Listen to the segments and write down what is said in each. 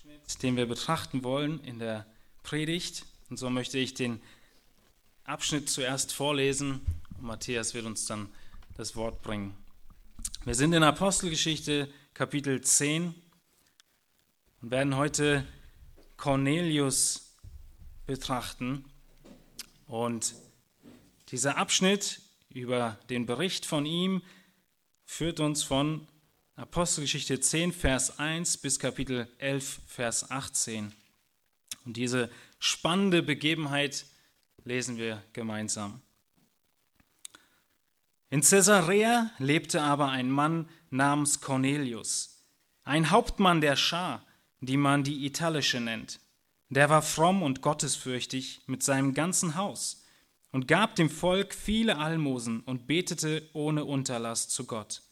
Abschnitt, den wir betrachten wollen in der Predigt. Und so möchte ich den Abschnitt zuerst vorlesen und Matthias wird uns dann das Wort bringen. Wir sind in Apostelgeschichte Kapitel 10 und werden heute Cornelius betrachten. Und dieser Abschnitt über den Bericht von ihm führt uns von Apostelgeschichte 10, Vers 1 bis Kapitel 11, Vers 18. Und diese spannende Begebenheit lesen wir gemeinsam. In Caesarea lebte aber ein Mann namens Cornelius, ein Hauptmann der Schar, die man die italische nennt. Der war fromm und gottesfürchtig mit seinem ganzen Haus und gab dem Volk viele Almosen und betete ohne Unterlass zu Gott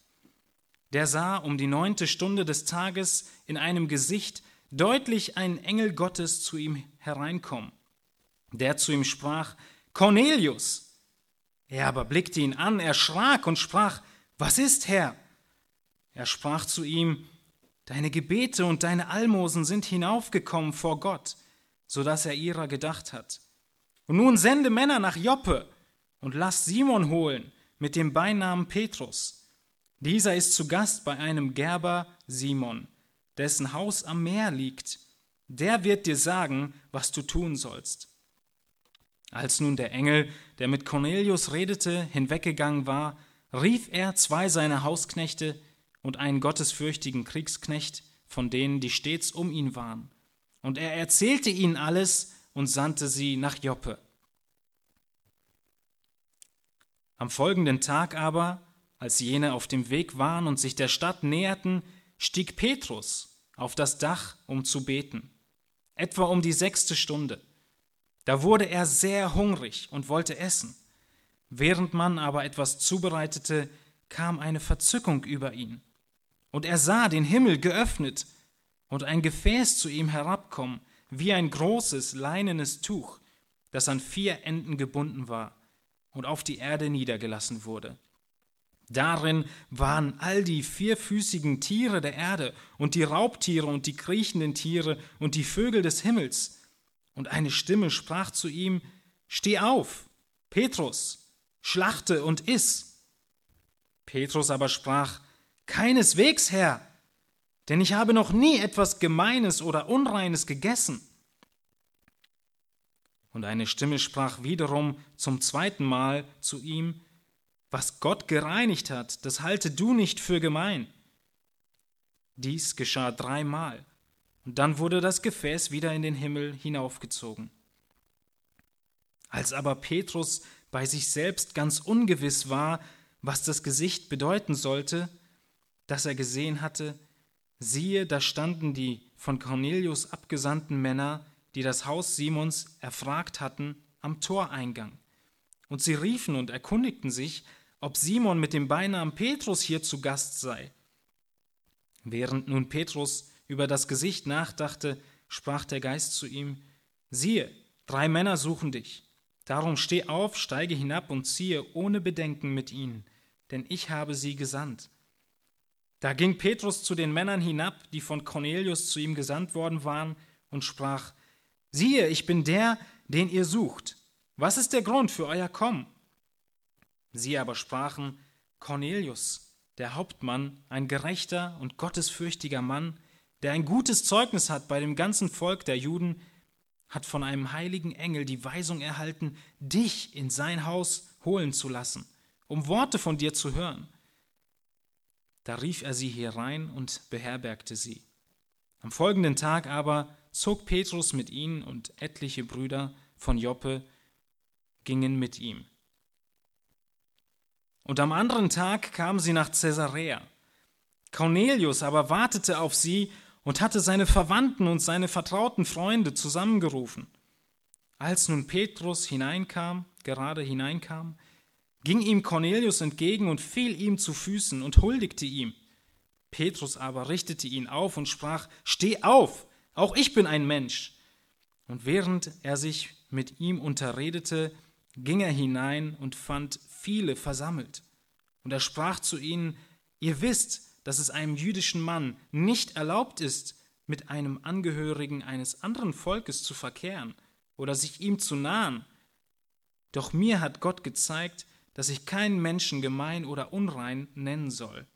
der sah um die neunte Stunde des Tages in einem Gesicht deutlich einen Engel Gottes zu ihm hereinkommen, der zu ihm sprach, Cornelius. Er aber blickte ihn an, erschrak und sprach, was ist, Herr? Er sprach zu ihm, Deine Gebete und deine Almosen sind hinaufgekommen vor Gott, so dass er ihrer gedacht hat. Und nun sende Männer nach Joppe und lass Simon holen mit dem Beinamen Petrus dieser ist zu Gast bei einem Gerber Simon, dessen Haus am Meer liegt. Der wird dir sagen, was du tun sollst. Als nun der Engel, der mit Cornelius redete, hinweggegangen war, rief er zwei seiner Hausknechte und einen gottesfürchtigen Kriegsknecht von denen, die stets um ihn waren. Und er erzählte ihnen alles und sandte sie nach Joppe. Am folgenden Tag aber, als jene auf dem Weg waren und sich der Stadt näherten, stieg Petrus auf das Dach, um zu beten, etwa um die sechste Stunde. Da wurde er sehr hungrig und wollte essen. Während man aber etwas zubereitete, kam eine Verzückung über ihn. Und er sah den Himmel geöffnet und ein Gefäß zu ihm herabkommen, wie ein großes leinenes Tuch, das an vier Enden gebunden war und auf die Erde niedergelassen wurde. Darin waren all die vierfüßigen Tiere der Erde und die Raubtiere und die kriechenden Tiere und die Vögel des Himmels. Und eine Stimme sprach zu ihm, Steh auf, Petrus, schlachte und iss. Petrus aber sprach, Keineswegs, Herr, denn ich habe noch nie etwas Gemeines oder Unreines gegessen. Und eine Stimme sprach wiederum zum zweiten Mal zu ihm, was Gott gereinigt hat, das halte du nicht für gemein. Dies geschah dreimal, und dann wurde das Gefäß wieder in den Himmel hinaufgezogen. Als aber Petrus bei sich selbst ganz ungewiss war, was das Gesicht bedeuten sollte, das er gesehen hatte, siehe, da standen die von Cornelius abgesandten Männer, die das Haus Simons erfragt hatten, am Toreingang. Und sie riefen und erkundigten sich, ob Simon mit dem Beinamen Petrus hier zu Gast sei. Während nun Petrus über das Gesicht nachdachte, sprach der Geist zu ihm, siehe, drei Männer suchen dich. Darum steh auf, steige hinab und ziehe ohne Bedenken mit ihnen, denn ich habe sie gesandt. Da ging Petrus zu den Männern hinab, die von Cornelius zu ihm gesandt worden waren, und sprach, siehe, ich bin der, den ihr sucht. Was ist der Grund für euer Kommen? Sie aber sprachen, Cornelius, der Hauptmann, ein gerechter und gottesfürchtiger Mann, der ein gutes Zeugnis hat bei dem ganzen Volk der Juden, hat von einem heiligen Engel die Weisung erhalten, dich in sein Haus holen zu lassen, um Worte von dir zu hören. Da rief er sie herein und beherbergte sie. Am folgenden Tag aber zog Petrus mit ihnen und etliche Brüder von Joppe gingen mit ihm. Und am anderen Tag kamen sie nach Caesarea. Cornelius aber wartete auf sie und hatte seine Verwandten und seine vertrauten Freunde zusammengerufen. Als nun Petrus hineinkam, gerade hineinkam, ging ihm Cornelius entgegen und fiel ihm zu Füßen und huldigte ihm. Petrus aber richtete ihn auf und sprach, Steh auf, auch ich bin ein Mensch. Und während er sich mit ihm unterredete, ging er hinein und fand viele versammelt. Und er sprach zu ihnen, ihr wisst, dass es einem jüdischen Mann nicht erlaubt ist, mit einem Angehörigen eines anderen Volkes zu verkehren oder sich ihm zu nahen. Doch mir hat Gott gezeigt, dass ich keinen Menschen gemein oder unrein nennen soll.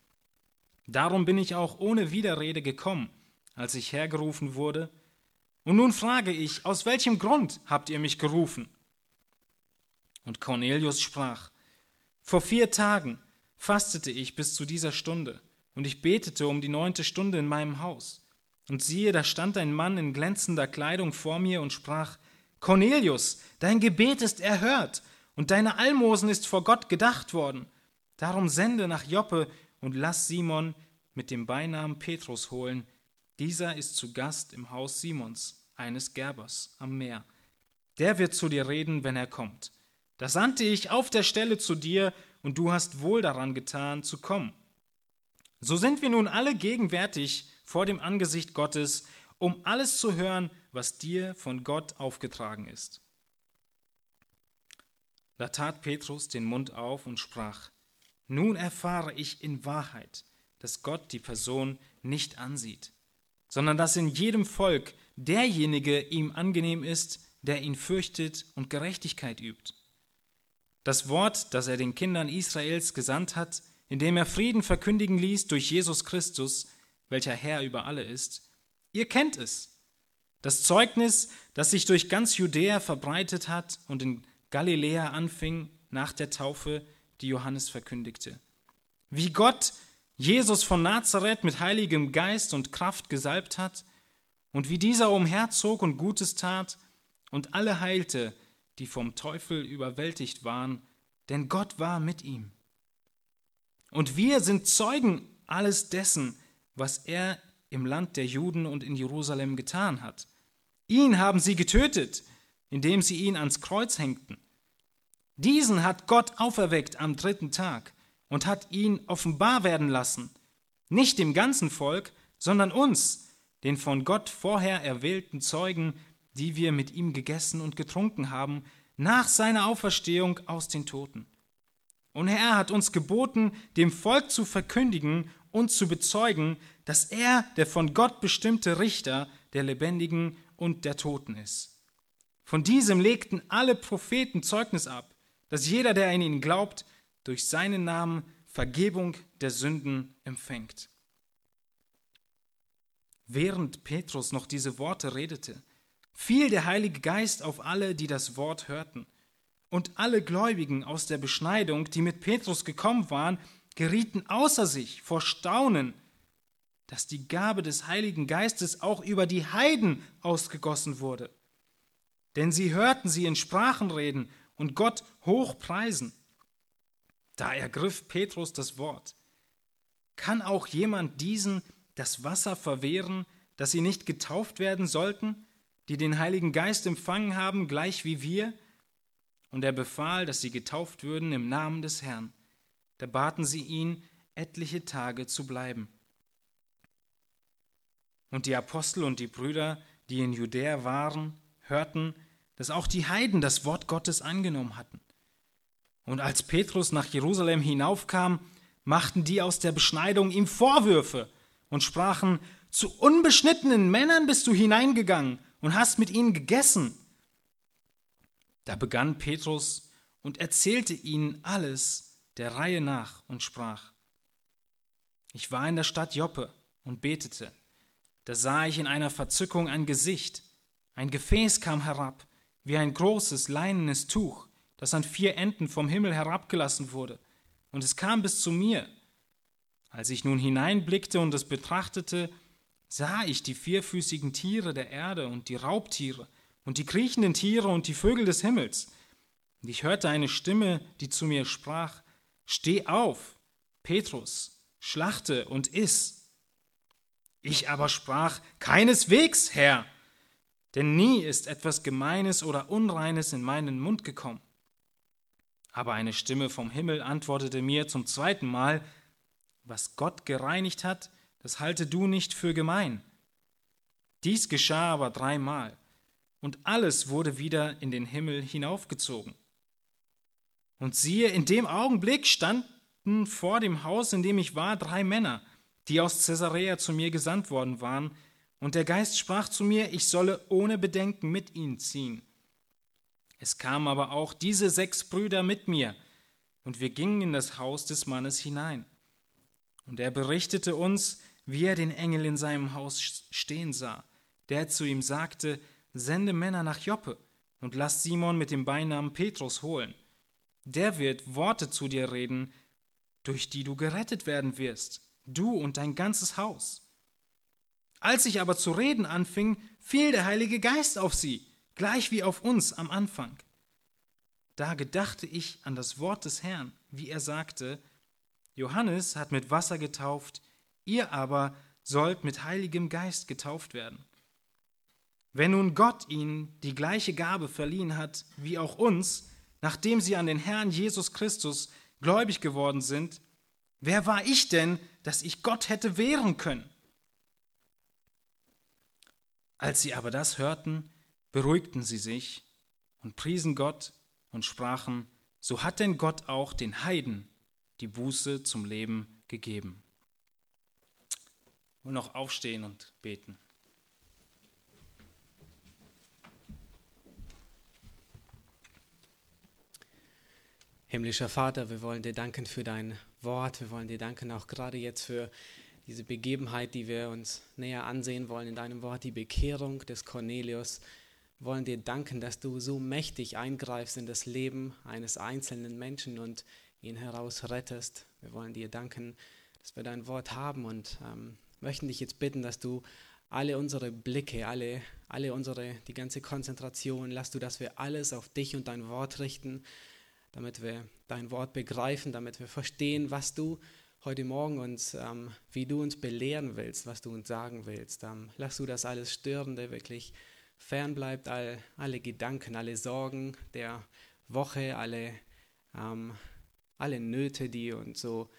Darum bin ich auch ohne Widerrede gekommen, als ich hergerufen wurde. Und nun frage ich, aus welchem Grund habt ihr mich gerufen? Und Cornelius sprach, vor vier Tagen fastete ich bis zu dieser Stunde, und ich betete um die neunte Stunde in meinem Haus. Und siehe, da stand ein Mann in glänzender Kleidung vor mir und sprach, Cornelius, dein Gebet ist erhört, und deine Almosen ist vor Gott gedacht worden. Darum sende nach Joppe und lass Simon mit dem Beinamen Petrus holen. Dieser ist zu Gast im Haus Simons, eines Gerbers am Meer. Der wird zu dir reden, wenn er kommt. Da sandte ich auf der Stelle zu dir, und du hast wohl daran getan, zu kommen. So sind wir nun alle gegenwärtig vor dem Angesicht Gottes, um alles zu hören, was dir von Gott aufgetragen ist. Da tat Petrus den Mund auf und sprach, Nun erfahre ich in Wahrheit, dass Gott die Person nicht ansieht, sondern dass in jedem Volk derjenige ihm angenehm ist, der ihn fürchtet und Gerechtigkeit übt. Das Wort, das er den Kindern Israels gesandt hat, indem er Frieden verkündigen ließ durch Jesus Christus, welcher Herr über alle ist, ihr kennt es. Das Zeugnis, das sich durch ganz Judäa verbreitet hat und in Galiläa anfing nach der Taufe, die Johannes verkündigte. Wie Gott Jesus von Nazareth mit heiligem Geist und Kraft gesalbt hat und wie dieser umherzog und Gutes tat und alle heilte, die vom Teufel überwältigt waren, denn Gott war mit ihm. Und wir sind Zeugen alles dessen, was er im Land der Juden und in Jerusalem getan hat. Ihn haben sie getötet, indem sie ihn ans Kreuz hängten. Diesen hat Gott auferweckt am dritten Tag und hat ihn offenbar werden lassen, nicht dem ganzen Volk, sondern uns, den von Gott vorher erwählten Zeugen, die wir mit ihm gegessen und getrunken haben, nach seiner Auferstehung aus den Toten. Und er hat uns geboten, dem Volk zu verkündigen und zu bezeugen, dass er der von Gott bestimmte Richter der Lebendigen und der Toten ist. Von diesem legten alle Propheten Zeugnis ab, dass jeder, der an ihn glaubt, durch seinen Namen Vergebung der Sünden empfängt. Während Petrus noch diese Worte redete, fiel der Heilige Geist auf alle, die das Wort hörten. Und alle Gläubigen aus der Beschneidung, die mit Petrus gekommen waren, gerieten außer sich vor Staunen, dass die Gabe des Heiligen Geistes auch über die Heiden ausgegossen wurde. Denn sie hörten sie in Sprachen reden und Gott hoch preisen. Da ergriff Petrus das Wort. Kann auch jemand diesen das Wasser verwehren, dass sie nicht getauft werden sollten? Die den Heiligen Geist empfangen haben, gleich wie wir? Und er befahl, dass sie getauft würden im Namen des Herrn. Da baten sie ihn, etliche Tage zu bleiben. Und die Apostel und die Brüder, die in Judäa waren, hörten, dass auch die Heiden das Wort Gottes angenommen hatten. Und als Petrus nach Jerusalem hinaufkam, machten die aus der Beschneidung ihm Vorwürfe und sprachen, zu unbeschnittenen Männern bist du hineingegangen und hast mit ihnen gegessen. Da begann Petrus und erzählte ihnen alles der Reihe nach und sprach, ich war in der Stadt Joppe und betete. Da sah ich in einer Verzückung ein Gesicht. Ein Gefäß kam herab, wie ein großes leinenes Tuch, das an vier Enden vom Himmel herabgelassen wurde. Und es kam bis zu mir. Als ich nun hineinblickte und es betrachtete, sah ich die vierfüßigen Tiere der Erde und die Raubtiere und die kriechenden Tiere und die Vögel des Himmels. Und ich hörte eine Stimme, die zu mir sprach, Steh auf, Petrus, schlachte und iss. Ich aber sprach, Keineswegs, Herr, denn nie ist etwas Gemeines oder Unreines in meinen Mund gekommen. Aber eine Stimme vom Himmel antwortete mir zum zweiten Mal, Was Gott gereinigt hat, das halte du nicht für gemein. Dies geschah aber dreimal, und alles wurde wieder in den Himmel hinaufgezogen. Und siehe, in dem Augenblick standen vor dem Haus, in dem ich war, drei Männer, die aus Caesarea zu mir gesandt worden waren, Und der Geist sprach zu mir, ich solle ohne Bedenken mit ihnen ziehen. Es kamen aber auch diese sechs Brüder mit mir, und wir gingen in das Haus des Mannes hinein. Und er berichtete uns, wie er den Engel in seinem Haus stehen sah, der zu ihm sagte, sende Männer nach Joppe und lass Simon mit dem Beinamen Petrus holen. Der wird Worte zu dir reden, durch die du gerettet werden wirst, du und dein ganzes Haus. Als ich aber zu reden anfing, fiel der Heilige Geist auf sie, gleich wie auf uns am Anfang. Da gedachte ich an das Wort des Herrn, wie er sagte, Johannes hat mit Wasser getauft, ihr aber sollt mit Heiligem Geist getauft werden. Wenn nun Gott ihnen die gleiche Gabe verliehen hat wie auch uns, nachdem sie an den Herrn Jesus Christus gläubig geworden sind, wer war ich denn, dass ich Gott hätte wehren können? Als sie aber das hörten, beruhigten sie sich und priesen Gott und sprachen, so hat denn Gott auch den Heiden die Buße zum Leben gegeben. Und noch aufstehen und beten. Himmlischer Vater, wir wollen dir danken für dein Wort. Wir wollen dir danken auch gerade jetzt für diese Begebenheit, die wir uns näher ansehen wollen in deinem Wort, die Bekehrung des Cornelius. Wir wollen dir danken, dass du so mächtig eingreifst in das Leben eines einzelnen Menschen und ihn herausrettest. Wir wollen dir danken, dass wir dein Wort haben und ähm, möchten dich jetzt bitten, dass du alle unsere Blicke, alle, alle unsere, die ganze Konzentration, lass du, dass wir alles auf dich und dein Wort richten, damit wir dein Wort begreifen, damit wir verstehen, was du heute Morgen uns, ähm, wie du uns belehren willst, was du uns sagen willst. Ähm, lass du das alles Störende wirklich fern bleibt, all, alle Gedanken, alle Sorgen der Woche, alle, ähm, alle Nöte, die uns so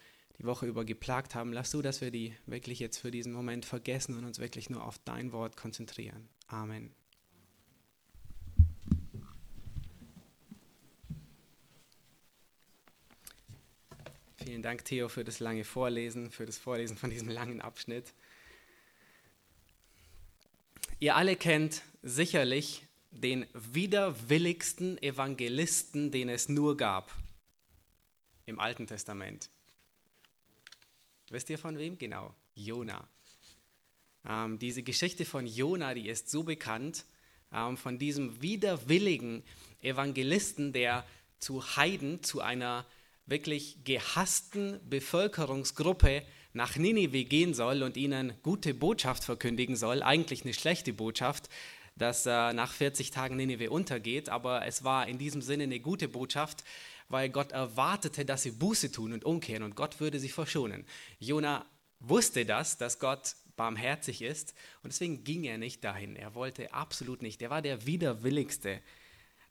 die Woche über geplagt haben. Lass du, dass wir die wirklich jetzt für diesen Moment vergessen und uns wirklich nur auf dein Wort konzentrieren. Amen. Vielen Dank, Theo, für das lange Vorlesen, für das Vorlesen von diesem langen Abschnitt. Ihr alle kennt sicherlich den widerwilligsten Evangelisten, den es nur gab im Alten Testament. Wisst ihr von wem? Genau, Jona. Ähm, diese Geschichte von Jona, die ist so bekannt, ähm, von diesem widerwilligen Evangelisten, der zu Heiden, zu einer wirklich gehassten Bevölkerungsgruppe nach Ninive gehen soll und ihnen gute Botschaft verkündigen soll, eigentlich eine schlechte Botschaft, dass äh, nach 40 Tagen Ninive untergeht, aber es war in diesem Sinne eine gute Botschaft, weil Gott erwartete, dass sie Buße tun und umkehren und Gott würde sie verschonen. Jona wusste das, dass Gott barmherzig ist und deswegen ging er nicht dahin. Er wollte absolut nicht. Er war der widerwilligste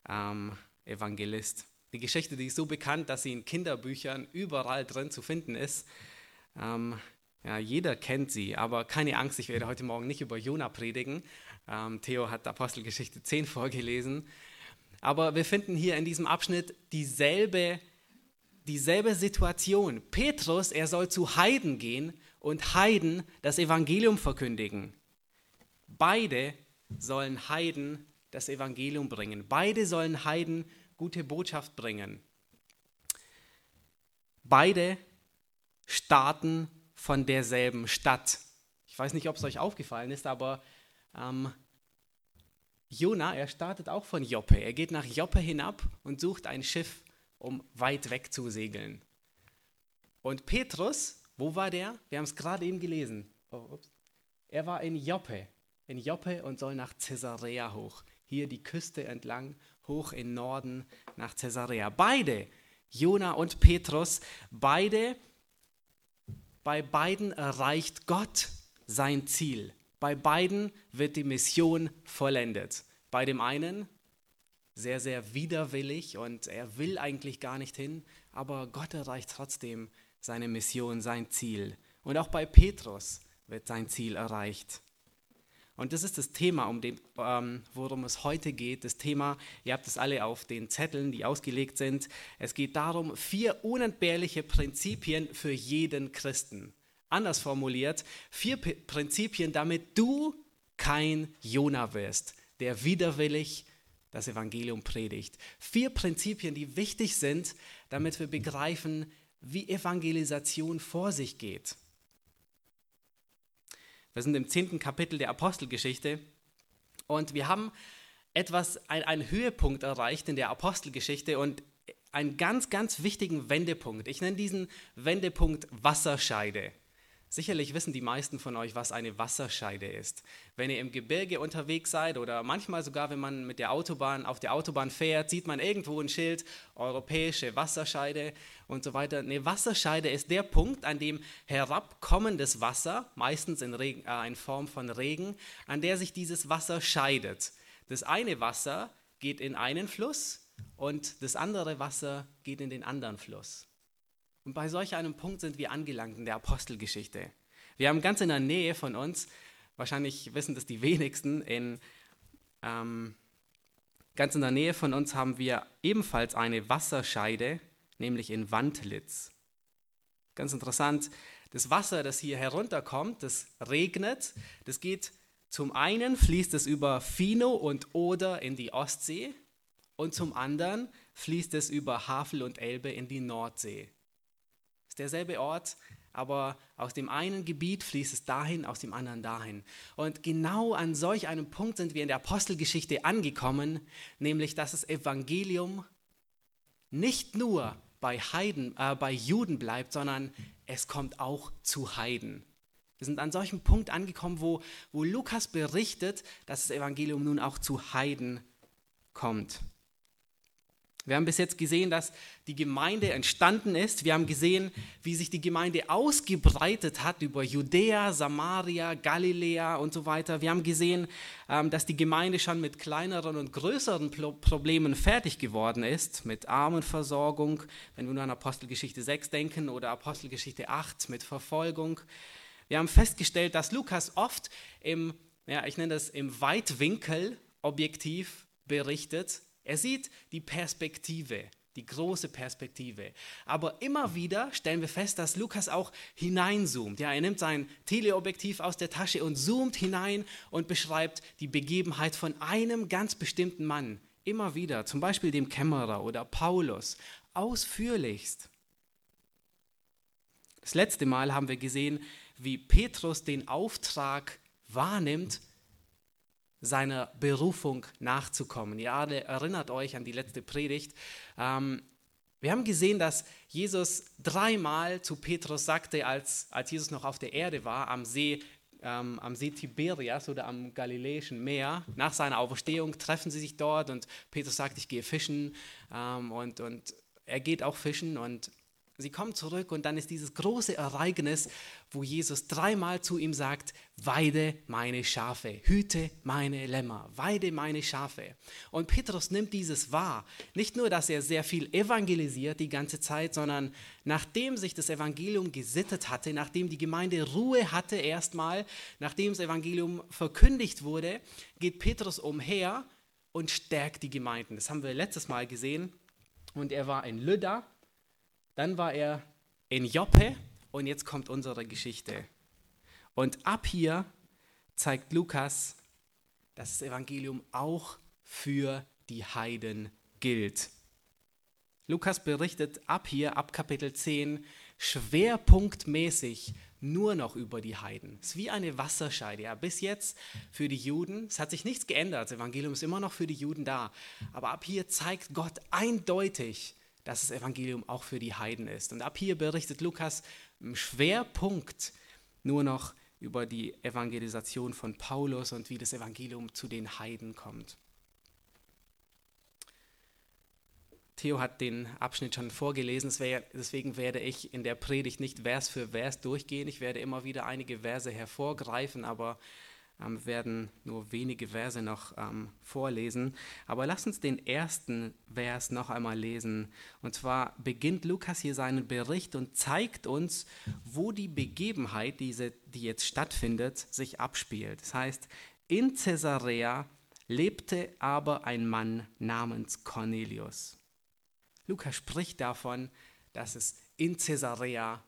ähm, Evangelist. Die Geschichte, die ist so bekannt, dass sie in Kinderbüchern überall drin zu finden ist. Ähm, ja, jeder kennt sie, aber keine Angst, ich werde heute Morgen nicht über Jona predigen. Ähm, Theo hat Apostelgeschichte 10 vorgelesen. Aber wir finden hier in diesem Abschnitt dieselbe, dieselbe Situation. Petrus, er soll zu Heiden gehen und Heiden das Evangelium verkündigen. Beide sollen Heiden das Evangelium bringen. Beide sollen Heiden gute Botschaft bringen. Beide starten von derselben Stadt. Ich weiß nicht, ob es euch aufgefallen ist, aber ähm, Jona, er startet auch von Joppe. Er geht nach Joppe hinab und sucht ein Schiff, um weit weg zu segeln. Und Petrus, wo war der? Wir haben es gerade eben gelesen. Oh, er war in Joppe, in Joppe und soll nach Caesarea hoch. Hier die Küste entlang hoch in Norden nach Caesarea. Beide, Jona und Petrus, beide, bei beiden erreicht Gott sein Ziel. Bei beiden wird die Mission vollendet. Bei dem einen sehr, sehr widerwillig und er will eigentlich gar nicht hin, aber Gott erreicht trotzdem seine Mission, sein Ziel. Und auch bei Petrus wird sein Ziel erreicht. Und das ist das Thema, um den, ähm, worum es heute geht. Das Thema, ihr habt es alle auf den Zetteln, die ausgelegt sind. Es geht darum, vier unentbehrliche Prinzipien für jeden Christen. Anders formuliert, vier Prinzipien, damit du kein Jona wirst, der widerwillig das Evangelium predigt. Vier Prinzipien, die wichtig sind, damit wir begreifen, wie Evangelisation vor sich geht. Wir sind im zehnten Kapitel der Apostelgeschichte und wir haben etwas, einen Höhepunkt erreicht in der Apostelgeschichte und einen ganz, ganz wichtigen Wendepunkt. Ich nenne diesen Wendepunkt Wasserscheide. Sicherlich wissen die meisten von euch, was eine Wasserscheide ist. Wenn ihr im Gebirge unterwegs seid oder manchmal sogar, wenn man mit der Autobahn auf der Autobahn fährt, sieht man irgendwo ein Schild, europäische Wasserscheide und so weiter. Eine Wasserscheide ist der Punkt, an dem herabkommendes Wasser, meistens in, Regen, äh, in Form von Regen, an der sich dieses Wasser scheidet. Das eine Wasser geht in einen Fluss und das andere Wasser geht in den anderen Fluss. Und bei solch einem Punkt sind wir angelangt in der Apostelgeschichte. Wir haben ganz in der Nähe von uns, wahrscheinlich wissen das die wenigsten, in, ähm, ganz in der Nähe von uns haben wir ebenfalls eine Wasserscheide, nämlich in Wandlitz. Ganz interessant, das Wasser, das hier herunterkommt, das regnet, das geht zum einen fließt es über Fino und Oder in die Ostsee und zum anderen fließt es über Havel und Elbe in die Nordsee ist derselbe Ort, aber aus dem einen Gebiet fließt es dahin, aus dem anderen dahin. Und genau an solch einem Punkt sind wir in der Apostelgeschichte angekommen, nämlich dass das Evangelium nicht nur bei, Heiden, äh, bei Juden bleibt, sondern es kommt auch zu Heiden. Wir sind an solchem Punkt angekommen, wo, wo Lukas berichtet, dass das Evangelium nun auch zu Heiden kommt. Wir haben bis jetzt gesehen, dass die Gemeinde entstanden ist. Wir haben gesehen, wie sich die Gemeinde ausgebreitet hat über Judäa, Samaria, Galiläa und so weiter. Wir haben gesehen, ähm, dass die Gemeinde schon mit kleineren und größeren Problemen fertig geworden ist, mit Armenversorgung, wenn wir nur an Apostelgeschichte 6 denken oder Apostelgeschichte 8 mit Verfolgung. Wir haben festgestellt, dass Lukas oft im, ja, ich nenne das im Weitwinkel objektiv berichtet er sieht die Perspektive, die große Perspektive. Aber immer wieder stellen wir fest, dass Lukas auch hineinzoomt. Ja, er nimmt sein Teleobjektiv aus der Tasche und zoomt hinein und beschreibt die Begebenheit von einem ganz bestimmten Mann. Immer wieder, zum Beispiel dem Kämmerer oder Paulus, ausführlichst. Das letzte Mal haben wir gesehen, wie Petrus den Auftrag wahrnimmt, seiner Berufung nachzukommen. Ihr alle erinnert euch an die letzte Predigt. Ähm, wir haben gesehen, dass Jesus dreimal zu Petrus sagte, als, als Jesus noch auf der Erde war, am See, ähm, am See Tiberias oder am Galiläischen Meer. Nach seiner Auferstehung treffen sie sich dort und Petrus sagt, ich gehe fischen ähm, und, und er geht auch fischen und Sie kommen zurück und dann ist dieses große Ereignis, wo Jesus dreimal zu ihm sagt, weide meine Schafe, hüte meine Lämmer, weide meine Schafe. Und Petrus nimmt dieses wahr. Nicht nur, dass er sehr viel evangelisiert die ganze Zeit, sondern nachdem sich das Evangelium gesittet hatte, nachdem die Gemeinde Ruhe hatte erstmal, nachdem das Evangelium verkündigt wurde, geht Petrus umher und stärkt die Gemeinden. Das haben wir letztes Mal gesehen. Und er war in Lydda dann war er in Joppe und jetzt kommt unsere Geschichte. Und ab hier zeigt Lukas, dass das Evangelium auch für die Heiden gilt. Lukas berichtet ab hier, ab Kapitel 10, schwerpunktmäßig nur noch über die Heiden. Es ist wie eine Wasserscheide. Ja, bis jetzt für die Juden, es hat sich nichts geändert, das Evangelium ist immer noch für die Juden da. Aber ab hier zeigt Gott eindeutig, dass das Evangelium auch für die Heiden ist. Und ab hier berichtet Lukas im Schwerpunkt nur noch über die Evangelisation von Paulus und wie das Evangelium zu den Heiden kommt. Theo hat den Abschnitt schon vorgelesen, deswegen werde ich in der Predigt nicht Vers für Vers durchgehen. Ich werde immer wieder einige Verse hervorgreifen, aber ähm, werden nur wenige Verse noch ähm, vorlesen. Aber lass uns den ersten Vers noch einmal lesen. Und zwar beginnt Lukas hier seinen Bericht und zeigt uns, wo die Begebenheit, diese, die jetzt stattfindet, sich abspielt. Das heißt, in Caesarea lebte aber ein Mann namens Cornelius. Lukas spricht davon, dass es in Caesarea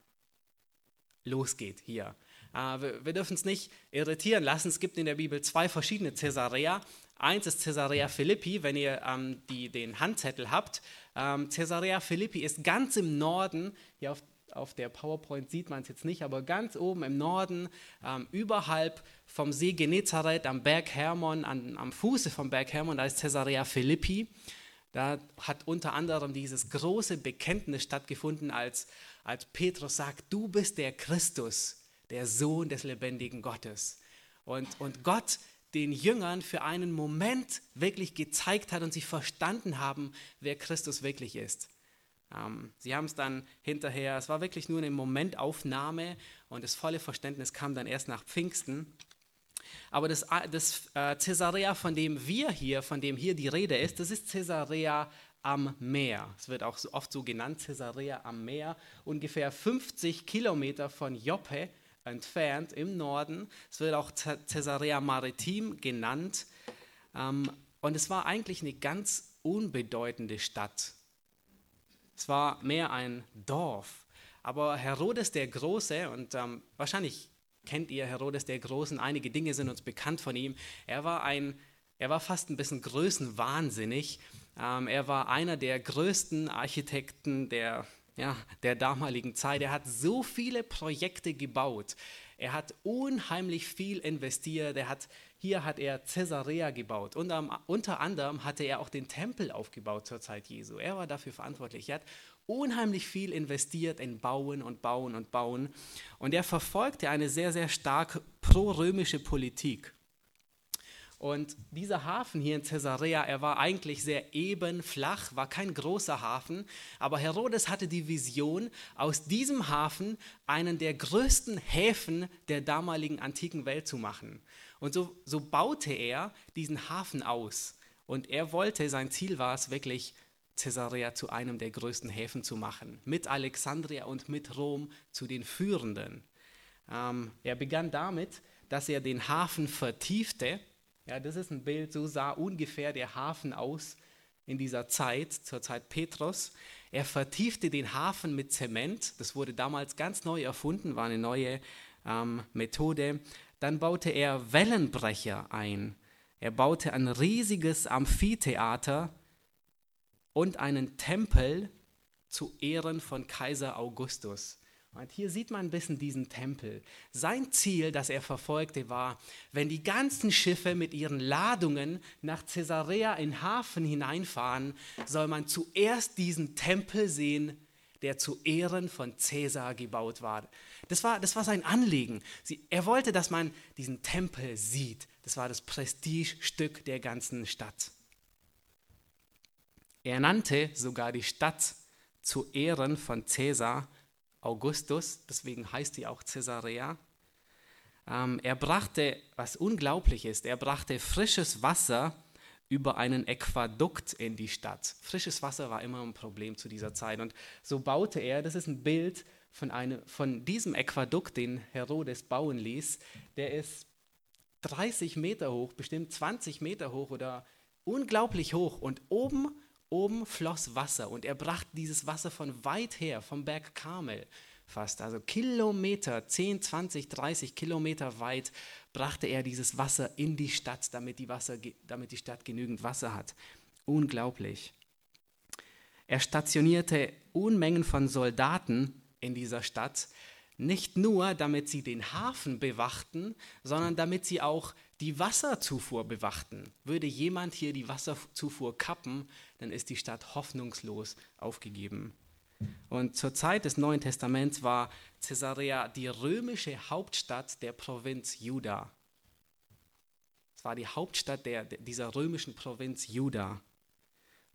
losgeht hier. Äh, wir, dürfen es nicht irritieren lassen. Es gibt in der Bibel zwei verschiedene Caesarea. Eins ist Caesarea Philippi, wenn ihr ähm, die, den Handzettel habt. Ähm, Caesarea Philippi ist ganz im Norden, hier auf, auf der PowerPoint sieht man es jetzt nicht, aber ganz oben im Norden, ähm, überhalb vom See Genezareth am Berg Hermon, an, am Fuße vom Berg Hermon, da ist Caesarea Philippi. Da hat unter anderem dieses große Bekenntnis stattgefunden, als, als Petrus sagt, du bist der Christus, der Sohn des lebendigen Gottes. Und, und Gott den Jüngern für einen Moment wirklich gezeigt hat und sie verstanden haben, wer Christus wirklich ist. Ähm, sie haben es dann hinterher, es war wirklich nur eine Momentaufnahme und das volle Verständnis kam dann erst nach Pfingsten. Aber das, das äh, Caesarea, von dem wir hier, von dem hier die Rede ist, das ist Caesarea am Meer. Es wird auch so oft so genannt, Caesarea am Meer, ungefähr 50 Kilometer von Joppe entfernt im Norden. Es wird auch Caesarea Maritim genannt. Ähm, und es war eigentlich eine ganz unbedeutende Stadt. Es war mehr ein Dorf. Aber Herodes der Große, und ähm, wahrscheinlich kennt ihr Herodes der Großen, einige Dinge sind uns bekannt von ihm. Er war, ein, er war fast ein bisschen größenwahnsinnig. Ähm, er war einer der größten Architekten der ja, der damaligen Zeit. Er hat so viele Projekte gebaut. Er hat unheimlich viel investiert. Er hat, hier hat er Caesarea gebaut. Und um, unter anderem hatte er auch den Tempel aufgebaut zur Zeit Jesu. Er war dafür verantwortlich. Er hat unheimlich viel investiert in Bauen und Bauen und Bauen. Und er verfolgte eine sehr, sehr stark pro-römische Politik. Und dieser Hafen hier in Caesarea, er war eigentlich sehr eben, flach, war kein großer Hafen, aber Herodes hatte die Vision, aus diesem Hafen einen der größten Häfen der damaligen antiken Welt zu machen. Und so, so baute er diesen Hafen aus. Und er wollte, sein Ziel war es wirklich, Caesarea zu einem der größten Häfen zu machen, mit Alexandria und mit Rom zu den führenden. Ähm, er begann damit, dass er den Hafen vertiefte ja, das ist ein Bild, so sah ungefähr der Hafen aus in dieser Zeit, zur Zeit Petrus. Er vertiefte den Hafen mit Zement. Das wurde damals ganz neu erfunden, war eine neue ähm, Methode. Dann baute er Wellenbrecher ein. Er baute ein riesiges Amphitheater und einen Tempel zu Ehren von Kaiser Augustus. Und hier sieht man ein bisschen diesen Tempel. Sein Ziel, das er verfolgte, war, wenn die ganzen Schiffe mit ihren Ladungen nach Caesarea in Hafen hineinfahren, soll man zuerst diesen Tempel sehen, der zu Ehren von Caesar gebaut war. Das war, das war sein Anliegen. Sie, er wollte, dass man diesen Tempel sieht. Das war das Prestigestück der ganzen Stadt. Er nannte sogar die Stadt zu Ehren von Caesar Augustus, deswegen heißt die auch Caesarea. Ähm, er brachte, was unglaublich ist, er brachte frisches Wasser über einen Aquadukt in die Stadt. Frisches Wasser war immer ein Problem zu dieser Zeit. Und so baute er, das ist ein Bild von, einem, von diesem Aquadukt, den Herodes bauen ließ. Der ist 30 Meter hoch, bestimmt 20 Meter hoch oder unglaublich hoch. Und oben Oben floss Wasser und er brachte dieses Wasser von weit her, vom Berg Karmel fast, also Kilometer, 10, 20, 30 Kilometer weit, brachte er dieses Wasser in die Stadt, damit die, Wasser, damit die Stadt genügend Wasser hat. Unglaublich. Er stationierte Unmengen von Soldaten in dieser Stadt, nicht nur damit sie den Hafen bewachten, sondern damit sie auch die Wasserzufuhr bewachten. Würde jemand hier die Wasserzufuhr kappen, dann ist die Stadt hoffnungslos aufgegeben. Und zur Zeit des Neuen Testaments war Caesarea die römische Hauptstadt der Provinz Juda. Es war die Hauptstadt der, dieser römischen Provinz Juda.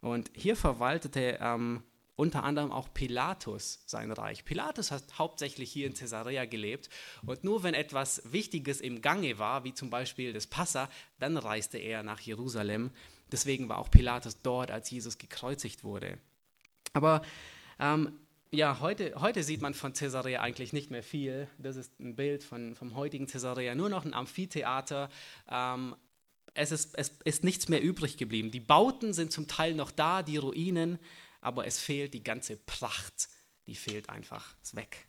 Und hier verwaltete ähm, unter anderem auch Pilatus sein Reich. Pilatus hat hauptsächlich hier in Caesarea gelebt und nur wenn etwas Wichtiges im Gange war, wie zum Beispiel das Passa, dann reiste er nach Jerusalem. Deswegen war auch Pilatus dort, als Jesus gekreuzigt wurde. Aber ähm, ja, heute, heute sieht man von Caesarea eigentlich nicht mehr viel. Das ist ein Bild von, vom heutigen Caesarea, nur noch ein Amphitheater. Ähm, es, ist, es ist nichts mehr übrig geblieben. Die Bauten sind zum Teil noch da, die Ruinen, aber es fehlt die ganze Pracht, die fehlt einfach, ist weg.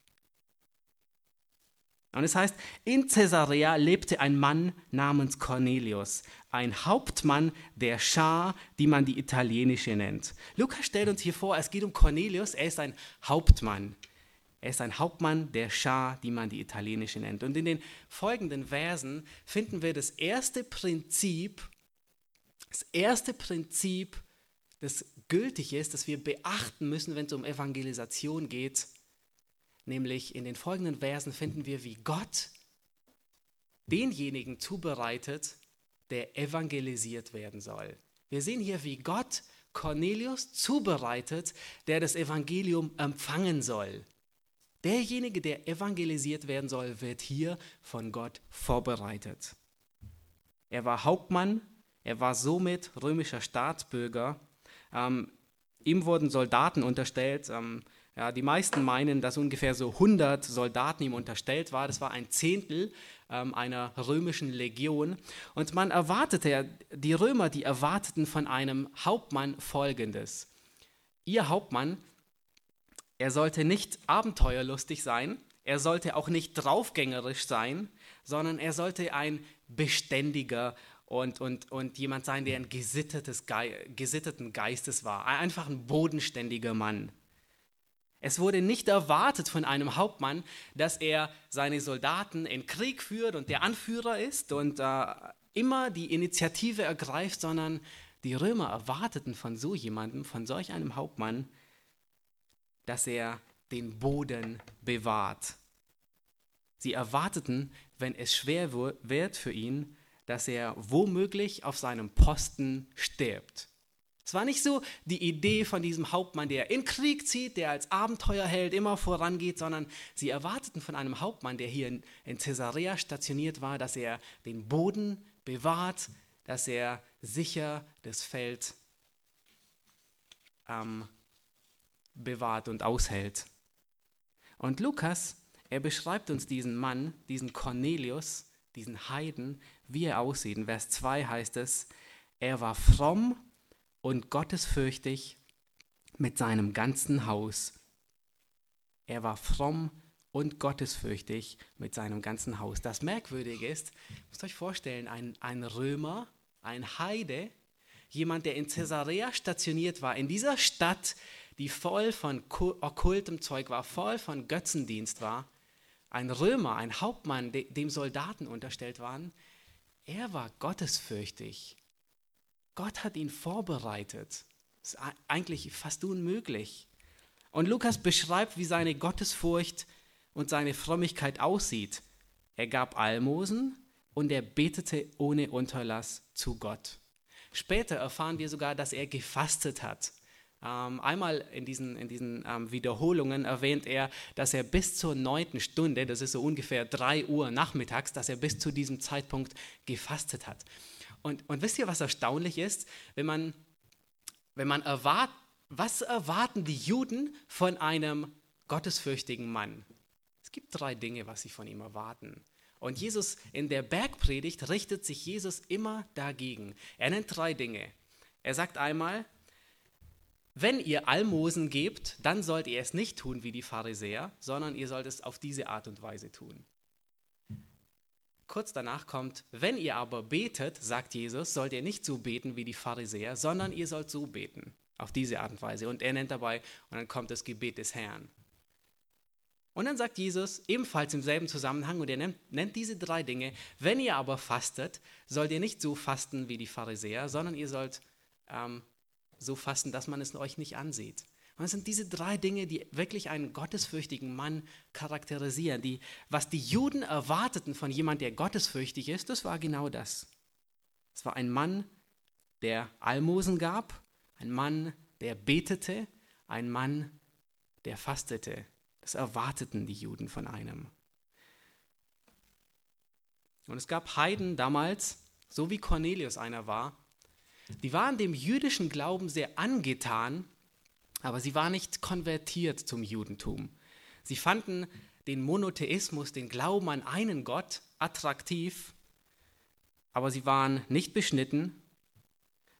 Und es heißt, in Caesarea lebte ein Mann namens Cornelius, ein Hauptmann der Schar, die man die italienische nennt. Lukas stellt uns hier vor, es geht um Cornelius, er ist ein Hauptmann. Er ist ein Hauptmann der Schar, die man die italienische nennt. Und in den folgenden Versen finden wir das erste Prinzip, das erste Prinzip, das gültig ist, das wir beachten müssen, wenn es um Evangelisation geht. Nämlich in den folgenden Versen finden wir, wie Gott denjenigen zubereitet, der evangelisiert werden soll. Wir sehen hier, wie Gott Cornelius zubereitet, der das Evangelium empfangen soll. Derjenige, der evangelisiert werden soll, wird hier von Gott vorbereitet. Er war Hauptmann, er war somit römischer Staatsbürger. Ähm, ihm wurden Soldaten unterstellt. Ähm, ja, die meisten meinen, dass ungefähr so 100 Soldaten ihm unterstellt waren. Das war ein Zehntel ähm, einer römischen Legion. Und man erwartete, die Römer, die erwarteten von einem Hauptmann Folgendes. Ihr Hauptmann er sollte nicht abenteuerlustig sein, er sollte auch nicht draufgängerisch sein, sondern er sollte ein beständiger und, und, und jemand sein, der ein gesittetes, gesitteten Geistes war, einfach ein bodenständiger Mann. Es wurde nicht erwartet von einem Hauptmann, dass er seine Soldaten in Krieg führt und der Anführer ist und äh, immer die Initiative ergreift, sondern die Römer erwarteten von so jemandem, von solch einem Hauptmann, dass er den Boden bewahrt. Sie erwarteten, wenn es schwer wird für ihn, dass er womöglich auf seinem Posten stirbt. Es war nicht so die Idee von diesem Hauptmann, der in Krieg zieht, der als Abenteuerheld immer vorangeht, sondern sie erwarteten von einem Hauptmann, der hier in, in Caesarea stationiert war, dass er den Boden bewahrt, dass er sicher das Feld ähm, bewahrt und aushält. Und Lukas, er beschreibt uns diesen Mann, diesen Cornelius, diesen Heiden, wie er aussieht. In Vers 2 heißt es, er war fromm und gottesfürchtig mit seinem ganzen Haus. Er war fromm und gottesfürchtig mit seinem ganzen Haus. Das Merkwürdige ist, müsst euch vorstellen, ein, ein Römer, ein Heide, jemand, der in Caesarea stationiert war, in dieser Stadt, die voll von okkultem Zeug war, voll von Götzendienst war, ein Römer, ein Hauptmann, dem Soldaten unterstellt waren, er war gottesfürchtig. Gott hat ihn vorbereitet. Das ist eigentlich fast unmöglich. Und Lukas beschreibt, wie seine Gottesfurcht und seine Frömmigkeit aussieht. Er gab Almosen und er betete ohne Unterlass zu Gott. Später erfahren wir sogar, dass er gefastet hat. Ähm, einmal in diesen, in diesen ähm, Wiederholungen erwähnt er, dass er bis zur neunten Stunde, das ist so ungefähr drei Uhr nachmittags, dass er bis zu diesem Zeitpunkt gefastet hat. Und, und wisst ihr, was erstaunlich ist? Wenn man, wenn man erwartet, was erwarten die Juden von einem gottesfürchtigen Mann? Es gibt drei Dinge, was sie von ihm erwarten. Und Jesus in der Bergpredigt richtet sich Jesus immer dagegen. Er nennt drei Dinge. Er sagt einmal, wenn ihr Almosen gebt, dann sollt ihr es nicht tun wie die Pharisäer, sondern ihr sollt es auf diese Art und Weise tun. Kurz danach kommt, wenn ihr aber betet, sagt Jesus, sollt ihr nicht so beten wie die Pharisäer, sondern ihr sollt so beten, auf diese Art und Weise. Und er nennt dabei, und dann kommt das Gebet des Herrn. Und dann sagt Jesus ebenfalls im selben Zusammenhang, und er nennt, nennt, diese drei Dinge, wenn ihr aber fastet, sollt ihr nicht so fasten wie die Pharisäer, sondern ihr sollt ähm, so fasten, dass man es euch nicht ansieht. Und es sind diese drei Dinge, die wirklich einen gottesfürchtigen Mann charakterisieren. Die, was die Juden erwarteten von jemand, der gottesfürchtig ist, das war genau das. Es war ein Mann, der Almosen gab, ein Mann, der betete, ein Mann, der fastete. Das erwarteten die Juden von einem. Und es gab Heiden damals, so wie Cornelius einer war, die waren dem jüdischen Glauben sehr angetan, aber sie waren nicht konvertiert zum Judentum. Sie fanden den Monotheismus, den Glauben an einen Gott, attraktiv, aber sie waren nicht beschnitten.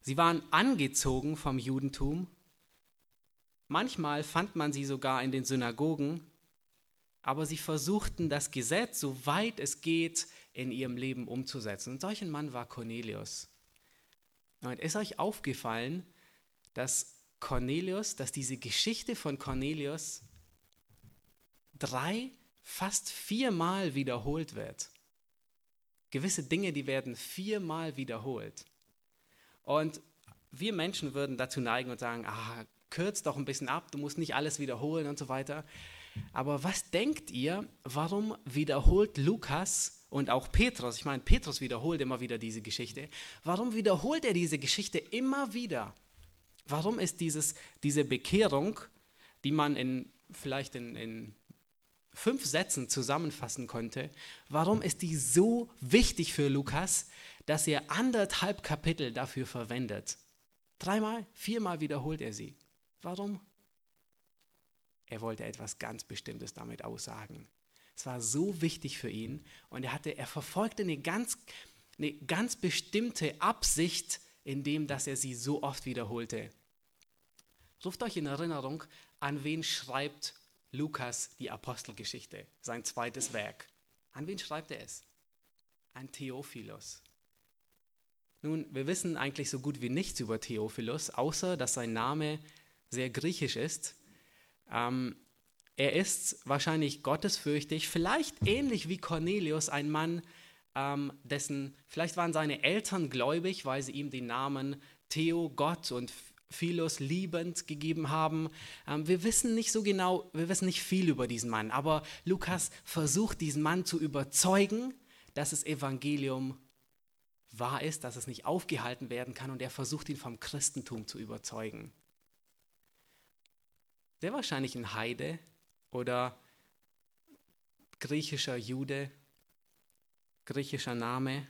Sie waren angezogen vom Judentum. Manchmal fand man sie sogar in den Synagogen, aber sie versuchten das Gesetz, soweit es geht, in ihrem Leben umzusetzen. Und solch ein Mann war Cornelius. Und ist euch aufgefallen, dass Cornelius, dass diese Geschichte von Cornelius drei, fast viermal wiederholt wird? Gewisse Dinge, die werden viermal wiederholt. Und wir Menschen würden dazu neigen und sagen, ah, kürz doch ein bisschen ab, du musst nicht alles wiederholen und so weiter. Aber was denkt ihr, warum wiederholt Lukas und auch Petrus, ich meine, Petrus wiederholt immer wieder diese Geschichte, warum wiederholt er diese Geschichte immer wieder? Warum ist dieses, diese Bekehrung, die man in, vielleicht in, in fünf Sätzen zusammenfassen konnte, warum ist die so wichtig für Lukas, dass er anderthalb Kapitel dafür verwendet? Dreimal, viermal wiederholt er sie. Warum? Er wollte etwas ganz Bestimmtes damit aussagen. Es war so wichtig für ihn und er, hatte, er verfolgte eine ganz, eine ganz bestimmte Absicht, indem dass er sie so oft wiederholte. Ruft euch in Erinnerung, an wen schreibt Lukas die Apostelgeschichte, sein zweites Werk. An wen schreibt er es? An Theophilus. Nun, wir wissen eigentlich so gut wie nichts über Theophilus, außer dass sein Name sehr griechisch ist. Ähm, er ist wahrscheinlich gottesfürchtig, vielleicht ähnlich wie Cornelius, ein Mann, ähm, dessen, vielleicht waren seine Eltern gläubig, weil sie ihm den Namen Theo, Gott und Philos liebend gegeben haben. Ähm, wir wissen nicht so genau, wir wissen nicht viel über diesen Mann, aber Lukas versucht diesen Mann zu überzeugen, dass das Evangelium wahr ist, dass es nicht aufgehalten werden kann und er versucht ihn vom Christentum zu überzeugen. Sehr wahrscheinlich ein Heide oder griechischer Jude, griechischer Name.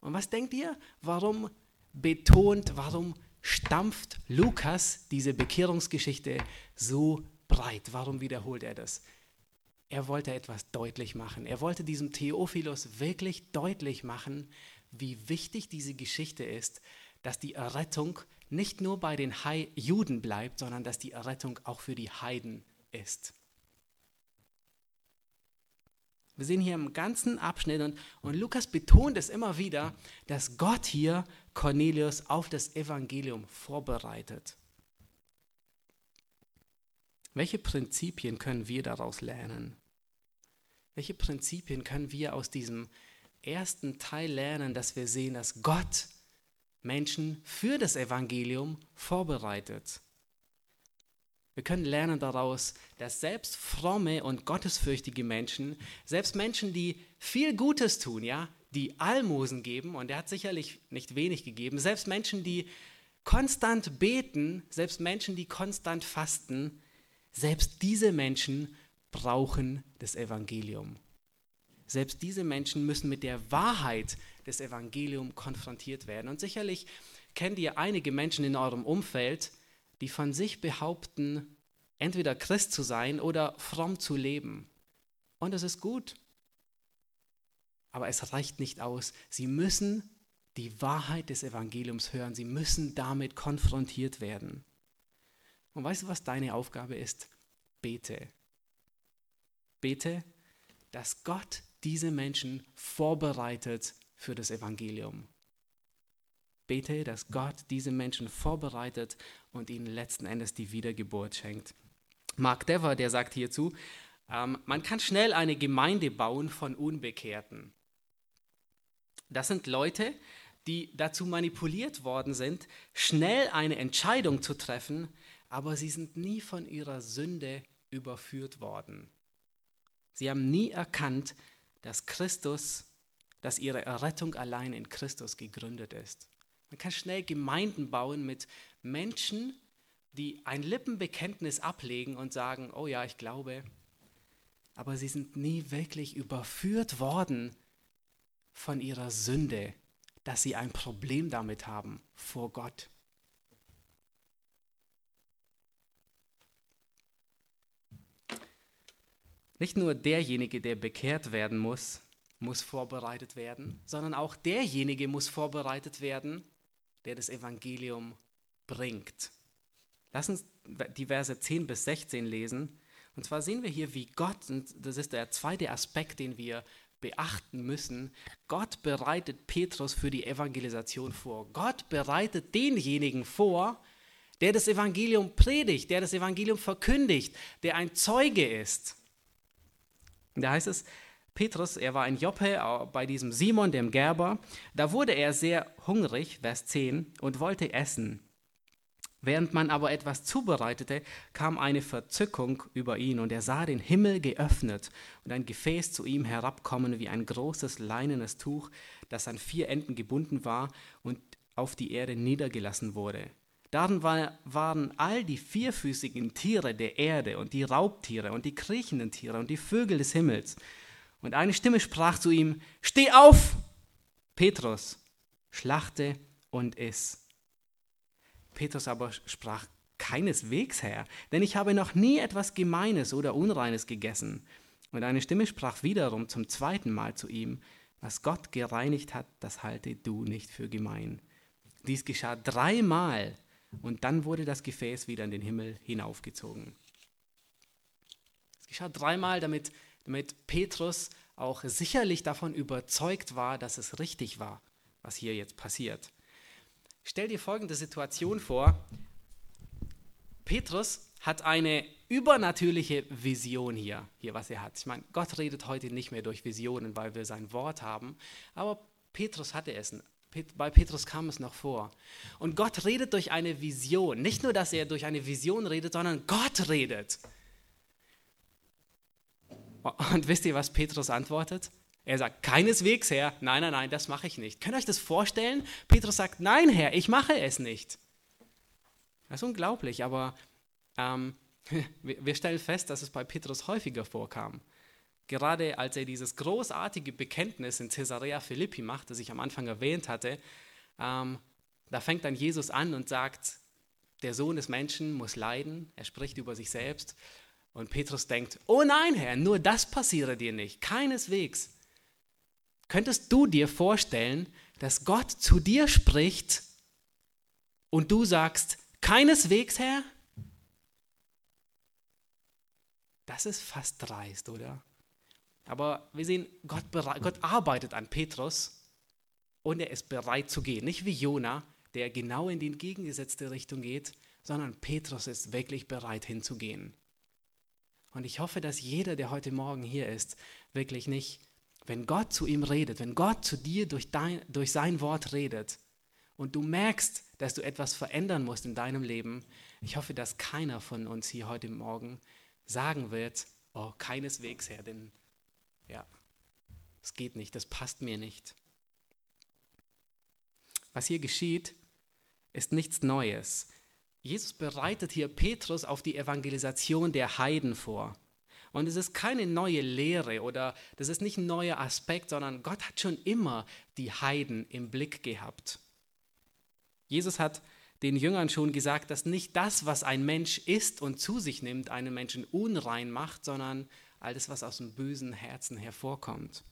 Und was denkt ihr? Warum betont, warum stampft Lukas diese Bekehrungsgeschichte so breit? Warum wiederholt er das? Er wollte etwas deutlich machen. Er wollte diesem Theophilus wirklich deutlich machen, wie wichtig diese Geschichte ist, dass die Errettung nicht nur bei den Juden bleibt, sondern dass die Errettung auch für die Heiden ist. Wir sehen hier im ganzen Abschnitt und, und Lukas betont es immer wieder, dass Gott hier Cornelius auf das Evangelium vorbereitet. Welche Prinzipien können wir daraus lernen? Welche Prinzipien können wir aus diesem ersten Teil lernen, dass wir sehen, dass Gott Menschen für das Evangelium vorbereitet? Wir können lernen daraus, dass selbst fromme und gottesfürchtige Menschen, selbst Menschen, die viel Gutes tun, ja, die Almosen geben, und er hat sicherlich nicht wenig gegeben, selbst Menschen, die konstant beten, selbst Menschen, die konstant fasten, selbst diese Menschen brauchen das Evangelium. Selbst diese Menschen müssen mit der Wahrheit des Evangeliums konfrontiert werden. Und sicherlich kennt ihr einige Menschen in eurem Umfeld, die von sich behaupten, entweder Christ zu sein oder fromm zu leben. Und das ist gut. Aber es reicht nicht aus. Sie müssen die Wahrheit des Evangeliums hören. Sie müssen damit konfrontiert werden. Und weißt du, was deine Aufgabe ist? Bete. Bete, dass Gott diese Menschen vorbereitet für das Evangelium. Bete, dass Gott diese Menschen vorbereitet und ihnen letzten Endes die Wiedergeburt schenkt. Mark Dever, der sagt hierzu, ähm, man kann schnell eine Gemeinde bauen von Unbekehrten. Das sind Leute, die dazu manipuliert worden sind, schnell eine Entscheidung zu treffen, aber sie sind nie von ihrer Sünde überführt worden. Sie haben nie erkannt, dass Christus, dass ihre Errettung allein in Christus gegründet ist. Man kann schnell Gemeinden bauen mit Menschen, die ein Lippenbekenntnis ablegen und sagen, oh ja, ich glaube, aber sie sind nie wirklich überführt worden von ihrer Sünde, dass sie ein Problem damit haben vor Gott. Nicht nur derjenige, der bekehrt werden muss, muss vorbereitet werden, sondern auch derjenige muss vorbereitet werden, der das Evangelium bringt. Lass uns die Verse 10 bis 16 lesen. Und zwar sehen wir hier, wie Gott, und das ist der zweite Aspekt, den wir beachten müssen, Gott bereitet Petrus für die Evangelisation vor. Gott bereitet denjenigen vor, der das Evangelium predigt, der das Evangelium verkündigt, der ein Zeuge ist. Und da heißt es, Petrus, er war ein Joppe äh, bei diesem Simon, dem Gerber. Da wurde er sehr hungrig, Vers 10, und wollte essen. Während man aber etwas zubereitete, kam eine Verzückung über ihn und er sah den Himmel geöffnet und ein Gefäß zu ihm herabkommen wie ein großes leinenes Tuch, das an vier Enden gebunden war und auf die Erde niedergelassen wurde. Darin war, waren all die vierfüßigen Tiere der Erde und die Raubtiere und die kriechenden Tiere und die Vögel des Himmels. Und eine Stimme sprach zu ihm, Steh auf, Petrus, schlachte und iss. Petrus aber sprach, Keineswegs, Herr, denn ich habe noch nie etwas Gemeines oder Unreines gegessen. Und eine Stimme sprach wiederum zum zweiten Mal zu ihm, was Gott gereinigt hat, das halte du nicht für gemein. Dies geschah dreimal, und dann wurde das Gefäß wieder in den Himmel hinaufgezogen. Es geschah dreimal, damit, damit Petrus auch sicherlich davon überzeugt war, dass es richtig war, was hier jetzt passiert. Stell dir folgende Situation vor. Petrus hat eine übernatürliche Vision hier, hier was er hat. Ich meine, Gott redet heute nicht mehr durch Visionen, weil wir sein Wort haben, aber Petrus hatte es. Bei Petrus kam es noch vor. Und Gott redet durch eine Vision. Nicht nur, dass er durch eine Vision redet, sondern Gott redet. Und wisst ihr, was Petrus antwortet? Er sagt, keineswegs, Herr, nein, nein, nein, das mache ich nicht. Könnt ihr euch das vorstellen? Petrus sagt, nein, Herr, ich mache es nicht. Das ist unglaublich, aber ähm, wir stellen fest, dass es bei Petrus häufiger vorkam. Gerade als er dieses großartige Bekenntnis in Caesarea Philippi macht, das ich am Anfang erwähnt hatte, ähm, da fängt dann Jesus an und sagt, der Sohn des Menschen muss leiden. Er spricht über sich selbst. Und Petrus denkt, oh nein, Herr, nur das passiere dir nicht, keineswegs. Könntest du dir vorstellen, dass Gott zu dir spricht und du sagst, keineswegs, Herr? Das ist fast dreist, oder? Aber wir sehen, Gott, Gott arbeitet an Petrus und er ist bereit zu gehen. Nicht wie Jona, der genau in die entgegengesetzte Richtung geht, sondern Petrus ist wirklich bereit hinzugehen. Und ich hoffe, dass jeder, der heute Morgen hier ist, wirklich nicht wenn Gott zu ihm redet, wenn Gott zu dir durch, dein, durch sein Wort redet und du merkst, dass du etwas verändern musst in deinem Leben, ich hoffe, dass keiner von uns hier heute Morgen sagen wird, oh, keineswegs, Herr, denn ja, es geht nicht, das passt mir nicht. Was hier geschieht, ist nichts Neues. Jesus bereitet hier Petrus auf die Evangelisation der Heiden vor. Und es ist keine neue Lehre oder das ist nicht ein neuer Aspekt, sondern Gott hat schon immer die Heiden im Blick gehabt. Jesus hat den Jüngern schon gesagt, dass nicht das, was ein Mensch isst und zu sich nimmt, einen Menschen unrein macht, sondern alles, was aus dem bösen Herzen hervorkommt.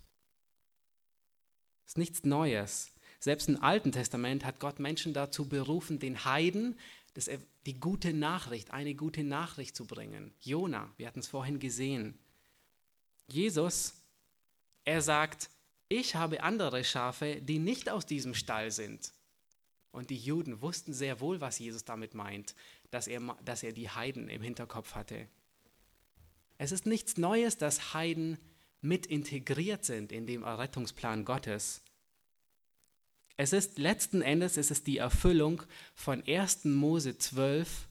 Das ist nichts Neues. Selbst im Alten Testament hat Gott Menschen dazu berufen, den Heiden das, die gute Nachricht, eine gute Nachricht zu bringen. Jona, wir hatten es vorhin gesehen. Jesus, er sagt, ich habe andere Schafe, die nicht aus diesem Stall sind. Und die Juden wussten sehr wohl, was Jesus damit meint, dass er, dass er die Heiden im Hinterkopf hatte. Es ist nichts Neues, dass Heiden mit integriert sind in dem Errettungsplan Gottes. Es ist letzten Endes es ist die Erfüllung von 1. Mose 12,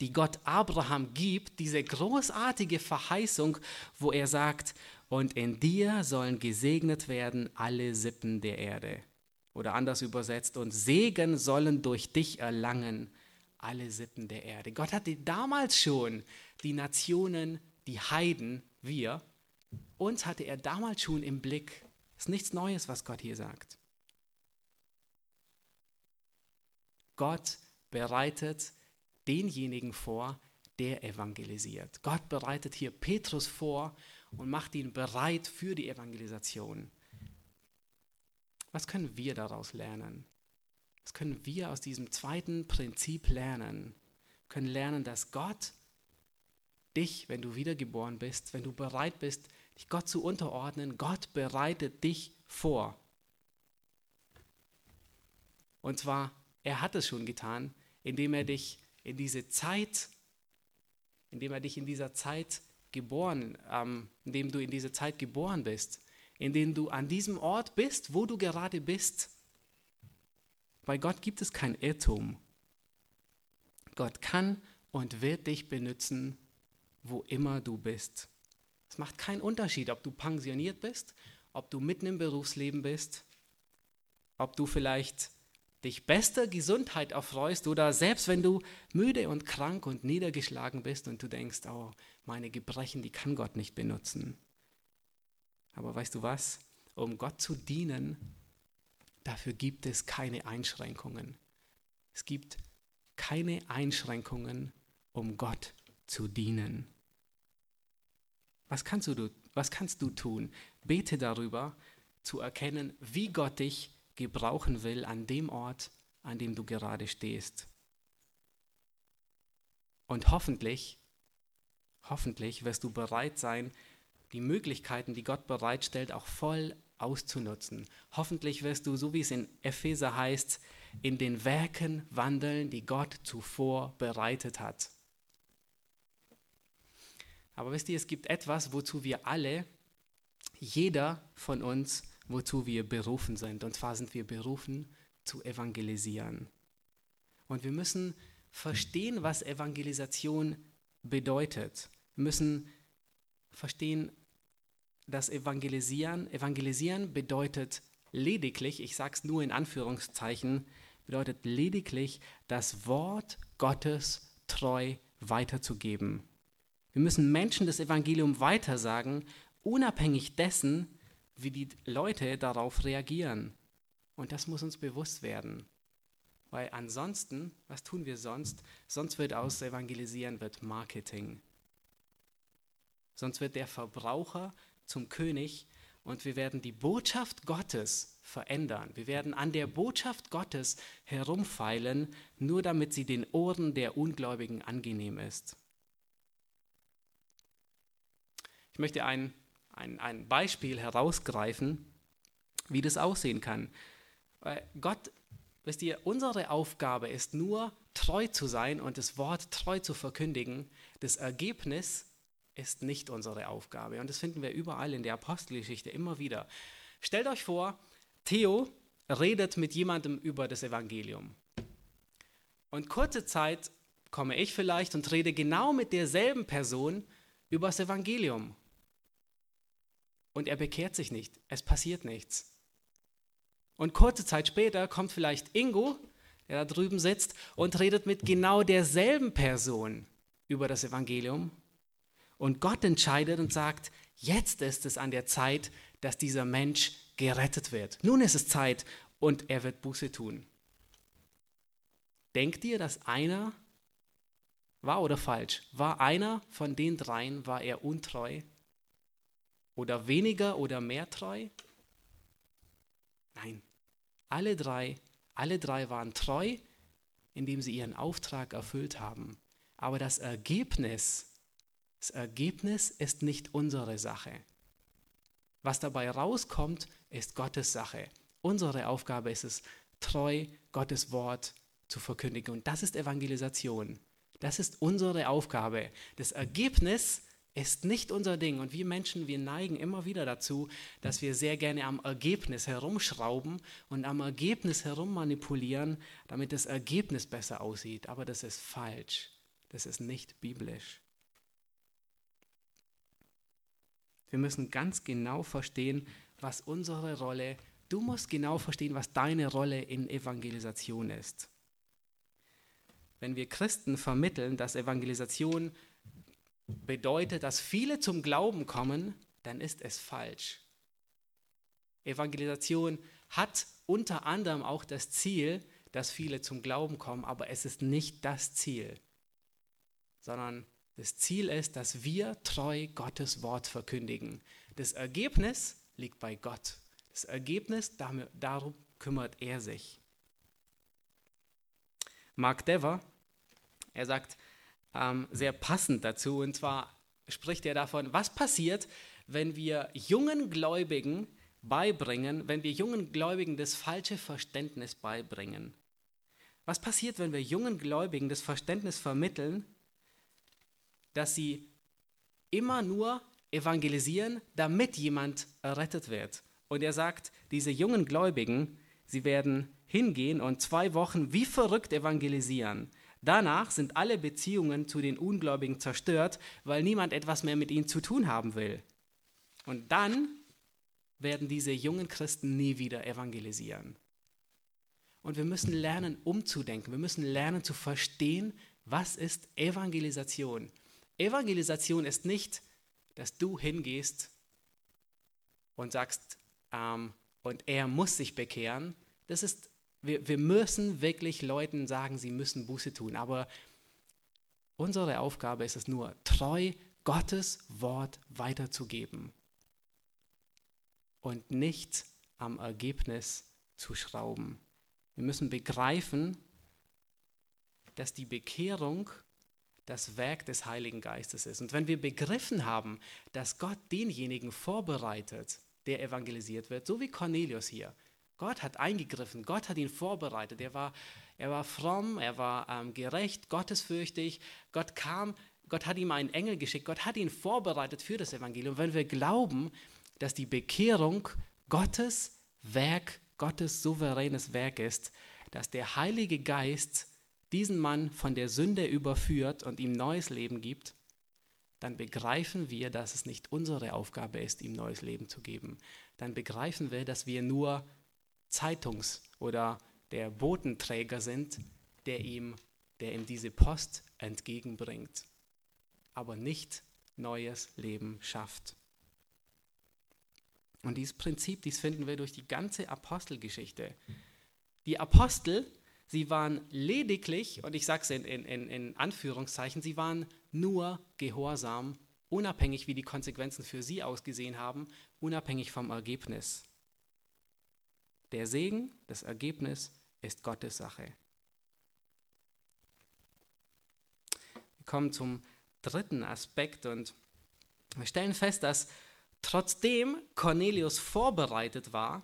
die Gott Abraham gibt, diese großartige Verheißung, wo er sagt, und in dir sollen gesegnet werden alle Sippen der Erde. Oder anders übersetzt, und Segen sollen durch dich erlangen alle Sippen der Erde. Gott hatte damals schon die Nationen, die Heiden, wir, uns hatte er damals schon im Blick. Es ist nichts Neues, was Gott hier sagt. Gott bereitet denjenigen vor, der evangelisiert. Gott bereitet hier Petrus vor und macht ihn bereit für die Evangelisation. Was können wir daraus lernen? Was können wir aus diesem zweiten Prinzip lernen? Wir können lernen, dass Gott dich, wenn du wiedergeboren bist, wenn du bereit bist, dich Gott zu unterordnen. Gott bereitet dich vor. Und zwar, er hat es schon getan, indem er dich in diese Zeit, indem er dich in dieser Zeit geboren, ähm, indem du in diese Zeit geboren bist, indem du an diesem Ort bist, wo du gerade bist. Bei Gott gibt es kein Irrtum. Gott kann und wird dich benutzen, wo immer du bist. Es macht keinen Unterschied, ob du pensioniert bist, ob du mitten im Berufsleben bist, ob du vielleicht dich bester Gesundheit erfreust oder selbst wenn du müde und krank und niedergeschlagen bist und du denkst, oh, meine Gebrechen, die kann Gott nicht benutzen. Aber weißt du was? Um Gott zu dienen, dafür gibt es keine Einschränkungen. Es gibt keine Einschränkungen, um Gott zu dienen. Was kannst du, was kannst du tun? Bete darüber, zu erkennen, wie Gott dich gebrauchen will an dem Ort, an dem du gerade stehst. Und hoffentlich, hoffentlich wirst du bereit sein, die Möglichkeiten, die Gott bereitstellt, auch voll auszunutzen. Hoffentlich wirst du, so wie es in Epheser heißt, in den Werken wandeln, die Gott zuvor bereitet hat. Aber wisst ihr, es gibt etwas, wozu wir alle, jeder von uns, wozu wir berufen sind. Und zwar sind wir berufen zu evangelisieren. Und wir müssen verstehen, was Evangelisation bedeutet. Wir müssen verstehen, dass Evangelisieren, Evangelisieren bedeutet lediglich, ich sage es nur in Anführungszeichen, bedeutet lediglich das Wort Gottes treu weiterzugeben. Wir müssen Menschen das Evangelium weitersagen, unabhängig dessen, wie die Leute darauf reagieren. Und das muss uns bewusst werden. Weil ansonsten, was tun wir sonst? Sonst wird aus Evangelisieren wird Marketing. Sonst wird der Verbraucher zum König und wir werden die Botschaft Gottes verändern. Wir werden an der Botschaft Gottes herumfeilen, nur damit sie den Ohren der Ungläubigen angenehm ist. Ich möchte ein ein, ein Beispiel herausgreifen, wie das aussehen kann. Weil Gott, wisst ihr, unsere Aufgabe ist nur, treu zu sein und das Wort treu zu verkündigen. Das Ergebnis ist nicht unsere Aufgabe. Und das finden wir überall in der Apostelgeschichte immer wieder. Stellt euch vor, Theo redet mit jemandem über das Evangelium. Und kurze Zeit komme ich vielleicht und rede genau mit derselben Person über das Evangelium und er bekehrt sich nicht. Es passiert nichts. Und kurze Zeit später kommt vielleicht Ingo, der da drüben sitzt, und redet mit genau derselben Person über das Evangelium. Und Gott entscheidet und sagt, jetzt ist es an der Zeit, dass dieser Mensch gerettet wird. Nun ist es Zeit und er wird Buße tun. Denkt ihr, dass einer, war oder falsch, war einer von den dreien, war er untreu? Oder weniger oder mehr treu? Nein, alle drei, alle drei waren treu, indem sie ihren Auftrag erfüllt haben. Aber das Ergebnis, das Ergebnis ist nicht unsere Sache. Was dabei rauskommt, ist Gottes Sache. Unsere Aufgabe ist es, treu Gottes Wort zu verkündigen. Und das ist Evangelisation. Das ist unsere Aufgabe. Das Ergebnis ist nicht unser Ding. Und wir Menschen, wir neigen immer wieder dazu, dass wir sehr gerne am Ergebnis herumschrauben und am Ergebnis herummanipulieren, damit das Ergebnis besser aussieht. Aber das ist falsch. Das ist nicht biblisch. Wir müssen ganz genau verstehen, was unsere Rolle, du musst genau verstehen, was deine Rolle in Evangelisation ist. Wenn wir Christen vermitteln, dass Evangelisation bedeutet, dass viele zum Glauben kommen, dann ist es falsch. Evangelisation hat unter anderem auch das Ziel, dass viele zum Glauben kommen, aber es ist nicht das Ziel, sondern das Ziel ist, dass wir treu Gottes Wort verkündigen. Das Ergebnis liegt bei Gott. Das Ergebnis, darum kümmert er sich. Mark Dever, er sagt, ähm, sehr passend dazu. Und zwar spricht er davon, was passiert, wenn wir jungen Gläubigen beibringen, wenn wir jungen Gläubigen das falsche Verständnis beibringen. Was passiert, wenn wir jungen Gläubigen das Verständnis vermitteln, dass sie immer nur evangelisieren, damit jemand errettet wird? Und er sagt, diese jungen Gläubigen, sie werden hingehen und zwei Wochen wie verrückt evangelisieren. Danach sind alle Beziehungen zu den Ungläubigen zerstört, weil niemand etwas mehr mit ihnen zu tun haben will. Und dann werden diese jungen Christen nie wieder evangelisieren. Und wir müssen lernen, umzudenken. Wir müssen lernen zu verstehen, was ist Evangelisation. Evangelisation ist nicht, dass du hingehst und sagst, ähm, und er muss sich bekehren. Das ist, wir, wir müssen wirklich Leuten sagen, sie müssen Buße tun. Aber unsere Aufgabe ist es nur, treu Gottes Wort weiterzugeben und nicht am Ergebnis zu schrauben. Wir müssen begreifen, dass die Bekehrung das Werk des Heiligen Geistes ist. Und wenn wir begriffen haben, dass Gott denjenigen vorbereitet, der evangelisiert wird, so wie Cornelius hier, Gott hat eingegriffen, Gott hat ihn vorbereitet, er war, er war fromm, er war ähm, gerecht, gottesfürchtig, Gott kam, Gott hat ihm einen Engel geschickt, Gott hat ihn vorbereitet für das Evangelium. Wenn wir glauben, dass die Bekehrung Gottes Werk, Gottes souveränes Werk ist, dass der Heilige Geist diesen Mann von der Sünde überführt und ihm neues Leben gibt, dann begreifen wir, dass es nicht unsere Aufgabe ist, ihm neues Leben zu geben. Dann begreifen wir, dass wir nur Zeitungs- oder der Botenträger sind, der ihm, der ihm diese Post entgegenbringt, aber nicht neues Leben schafft. Und dieses Prinzip, dies finden wir durch die ganze Apostelgeschichte. Die Apostel, sie waren lediglich, und ich sage es in, in, in Anführungszeichen, sie waren nur gehorsam, unabhängig wie die Konsequenzen für sie ausgesehen haben, unabhängig vom Ergebnis. Der Segen, das Ergebnis ist Gottes Sache. Wir kommen zum dritten Aspekt und wir stellen fest, dass Trotzdem Cornelius vorbereitet war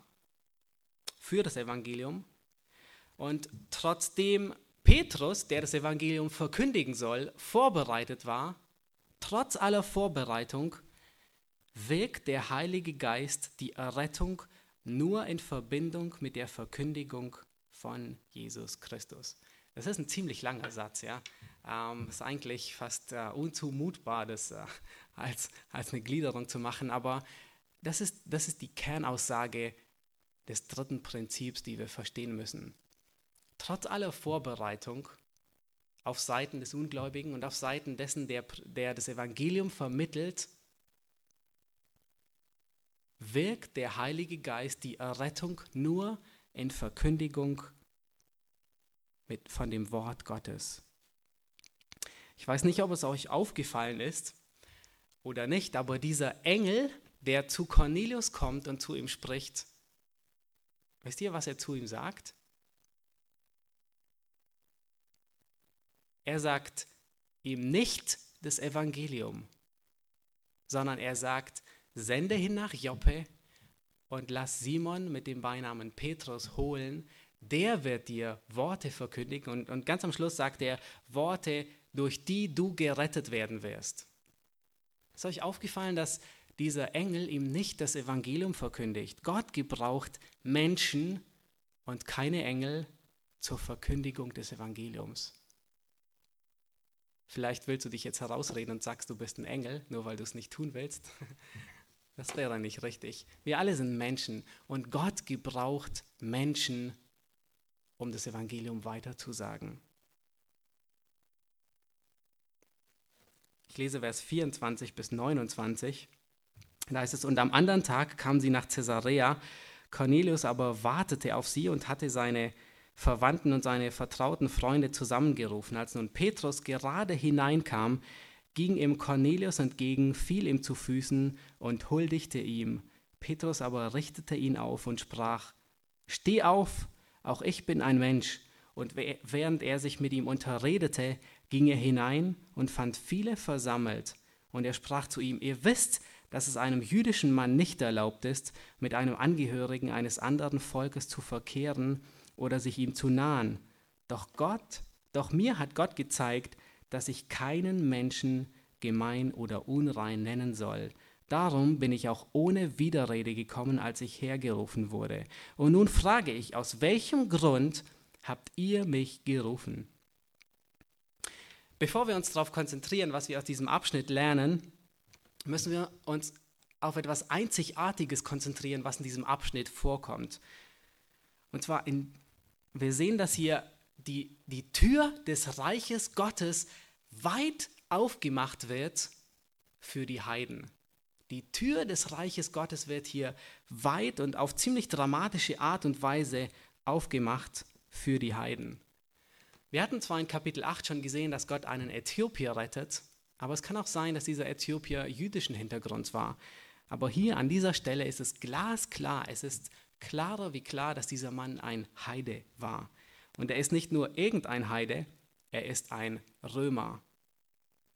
für das Evangelium und trotzdem Petrus, der das Evangelium verkündigen soll, vorbereitet war, trotz aller Vorbereitung wirkt der Heilige Geist die Errettung nur in Verbindung mit der Verkündigung von Jesus Christus. Das ist ein ziemlich langer Satz, ja. Ähm, ist eigentlich fast äh, unzumutbar, das äh, als, als eine Gliederung zu machen, aber das ist, das ist die Kernaussage des dritten Prinzips, die wir verstehen müssen. Trotz aller Vorbereitung auf Seiten des Ungläubigen und auf Seiten dessen, der, der das Evangelium vermittelt, wirkt der Heilige Geist die Errettung nur in Verkündigung mit, von dem Wort Gottes. Ich weiß nicht, ob es euch aufgefallen ist, oder nicht, aber dieser Engel, der zu Cornelius kommt und zu ihm spricht, wisst ihr, was er zu ihm sagt? Er sagt ihm nicht das Evangelium, sondern er sagt, sende hin nach Joppe und lass Simon mit dem Beinamen Petrus holen, der wird dir Worte verkündigen und, und ganz am Schluss sagt er Worte, durch die du gerettet werden wirst. Ist euch aufgefallen, dass dieser Engel ihm nicht das Evangelium verkündigt? Gott gebraucht Menschen und keine Engel zur Verkündigung des Evangeliums. Vielleicht willst du dich jetzt herausreden und sagst, du bist ein Engel, nur weil du es nicht tun willst. Das wäre nicht richtig. Wir alle sind Menschen und Gott gebraucht Menschen, um das Evangelium weiterzusagen. Ich lese Vers 24 bis 29. Da heißt es, und am anderen Tag kam sie nach Caesarea. Cornelius aber wartete auf sie und hatte seine Verwandten und seine vertrauten Freunde zusammengerufen. Als nun Petrus gerade hineinkam, ging ihm Cornelius entgegen, fiel ihm zu Füßen und huldigte ihm. Petrus aber richtete ihn auf und sprach, Steh auf, auch ich bin ein Mensch. Und während er sich mit ihm unterredete, ging er hinein und fand viele versammelt. Und er sprach zu ihm, ihr wisst, dass es einem jüdischen Mann nicht erlaubt ist, mit einem Angehörigen eines anderen Volkes zu verkehren oder sich ihm zu nahen. Doch Gott, doch mir hat Gott gezeigt, dass ich keinen Menschen gemein oder unrein nennen soll. Darum bin ich auch ohne Widerrede gekommen, als ich hergerufen wurde. Und nun frage ich, aus welchem Grund habt ihr mich gerufen? Bevor wir uns darauf konzentrieren, was wir aus diesem Abschnitt lernen, müssen wir uns auf etwas Einzigartiges konzentrieren, was in diesem Abschnitt vorkommt. Und zwar, in, wir sehen, dass hier die, die Tür des Reiches Gottes weit aufgemacht wird für die Heiden. Die Tür des Reiches Gottes wird hier weit und auf ziemlich dramatische Art und Weise aufgemacht für die Heiden. Wir hatten zwar in Kapitel 8 schon gesehen, dass Gott einen Äthiopier rettet, aber es kann auch sein, dass dieser Äthiopier jüdischen Hintergrunds war. Aber hier an dieser Stelle ist es glasklar, es ist klarer wie klar, dass dieser Mann ein Heide war. Und er ist nicht nur irgendein Heide, er ist ein Römer.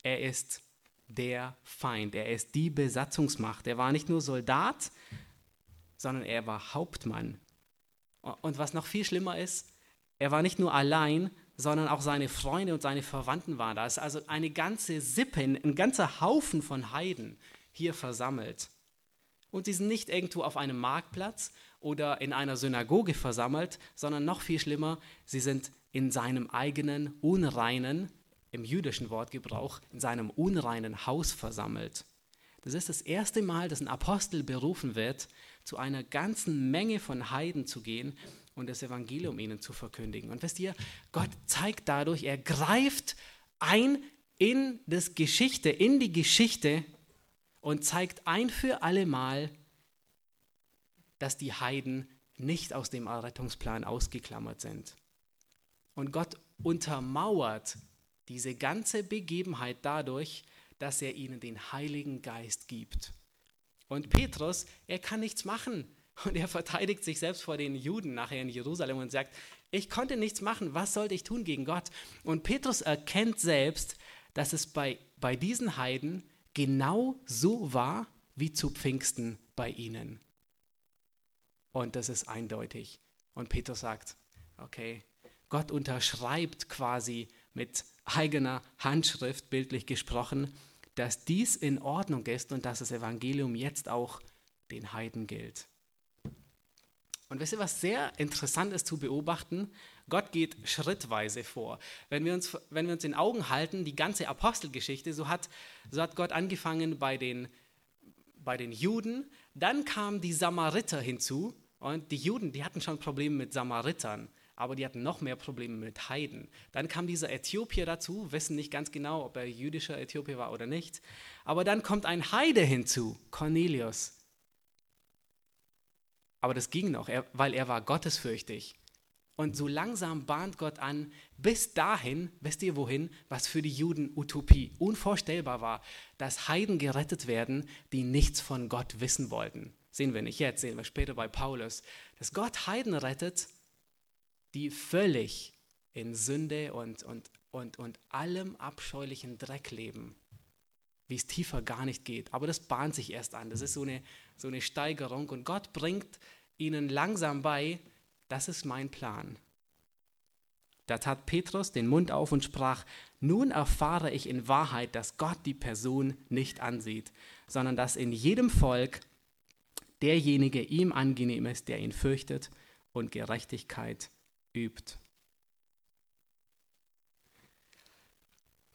Er ist der Feind, er ist die Besatzungsmacht. Er war nicht nur Soldat, sondern er war Hauptmann. Und was noch viel schlimmer ist, er war nicht nur allein, sondern auch seine Freunde und seine Verwandten waren da. Es ist also eine ganze Sippe, ein ganzer Haufen von Heiden hier versammelt. Und sie sind nicht irgendwo auf einem Marktplatz oder in einer Synagoge versammelt, sondern noch viel schlimmer, sie sind in seinem eigenen unreinen, im jüdischen Wortgebrauch, in seinem unreinen Haus versammelt. Das ist das erste Mal, dass ein Apostel berufen wird, zu einer ganzen Menge von Heiden zu gehen und das Evangelium ihnen zu verkündigen. Und wisst ihr, Gott zeigt dadurch, er greift ein in das Geschichte, in die Geschichte und zeigt ein für alle Mal, dass die Heiden nicht aus dem Errettungsplan ausgeklammert sind. Und Gott untermauert diese ganze Begebenheit dadurch, dass er ihnen den Heiligen Geist gibt. Und Petrus, er kann nichts machen. Und er verteidigt sich selbst vor den Juden nachher in Jerusalem und sagt, ich konnte nichts machen, was sollte ich tun gegen Gott? Und Petrus erkennt selbst, dass es bei, bei diesen Heiden genau so war wie zu Pfingsten bei ihnen. Und das ist eindeutig. Und Petrus sagt, okay, Gott unterschreibt quasi mit eigener Handschrift, bildlich gesprochen, dass dies in Ordnung ist und dass das Evangelium jetzt auch den Heiden gilt. Und wisst ihr, was sehr interessant ist zu beobachten? Gott geht schrittweise vor. Wenn wir uns, wenn wir uns in Augen halten, die ganze Apostelgeschichte, so hat, so hat Gott angefangen bei den, bei den Juden, dann kamen die Samariter hinzu und die Juden, die hatten schon Probleme mit Samaritern, aber die hatten noch mehr Probleme mit Heiden. Dann kam dieser Äthiopier dazu, wissen nicht ganz genau, ob er jüdischer Äthiopier war oder nicht, aber dann kommt ein Heide hinzu, Cornelius. Aber das ging noch, weil er war gottesfürchtig. Und so langsam bahnt Gott an, bis dahin, wisst ihr wohin, was für die Juden Utopie unvorstellbar war, dass Heiden gerettet werden, die nichts von Gott wissen wollten. Sehen wir nicht jetzt, sehen wir später bei Paulus, dass Gott Heiden rettet, die völlig in Sünde und, und, und, und allem abscheulichen Dreck leben, wie es tiefer gar nicht geht. Aber das bahnt sich erst an. Das ist so eine, so eine Steigerung und Gott bringt ihnen langsam bei, das ist mein Plan. Da tat Petrus den Mund auf und sprach, nun erfahre ich in Wahrheit, dass Gott die Person nicht ansieht, sondern dass in jedem Volk derjenige ihm angenehm ist, der ihn fürchtet und Gerechtigkeit übt.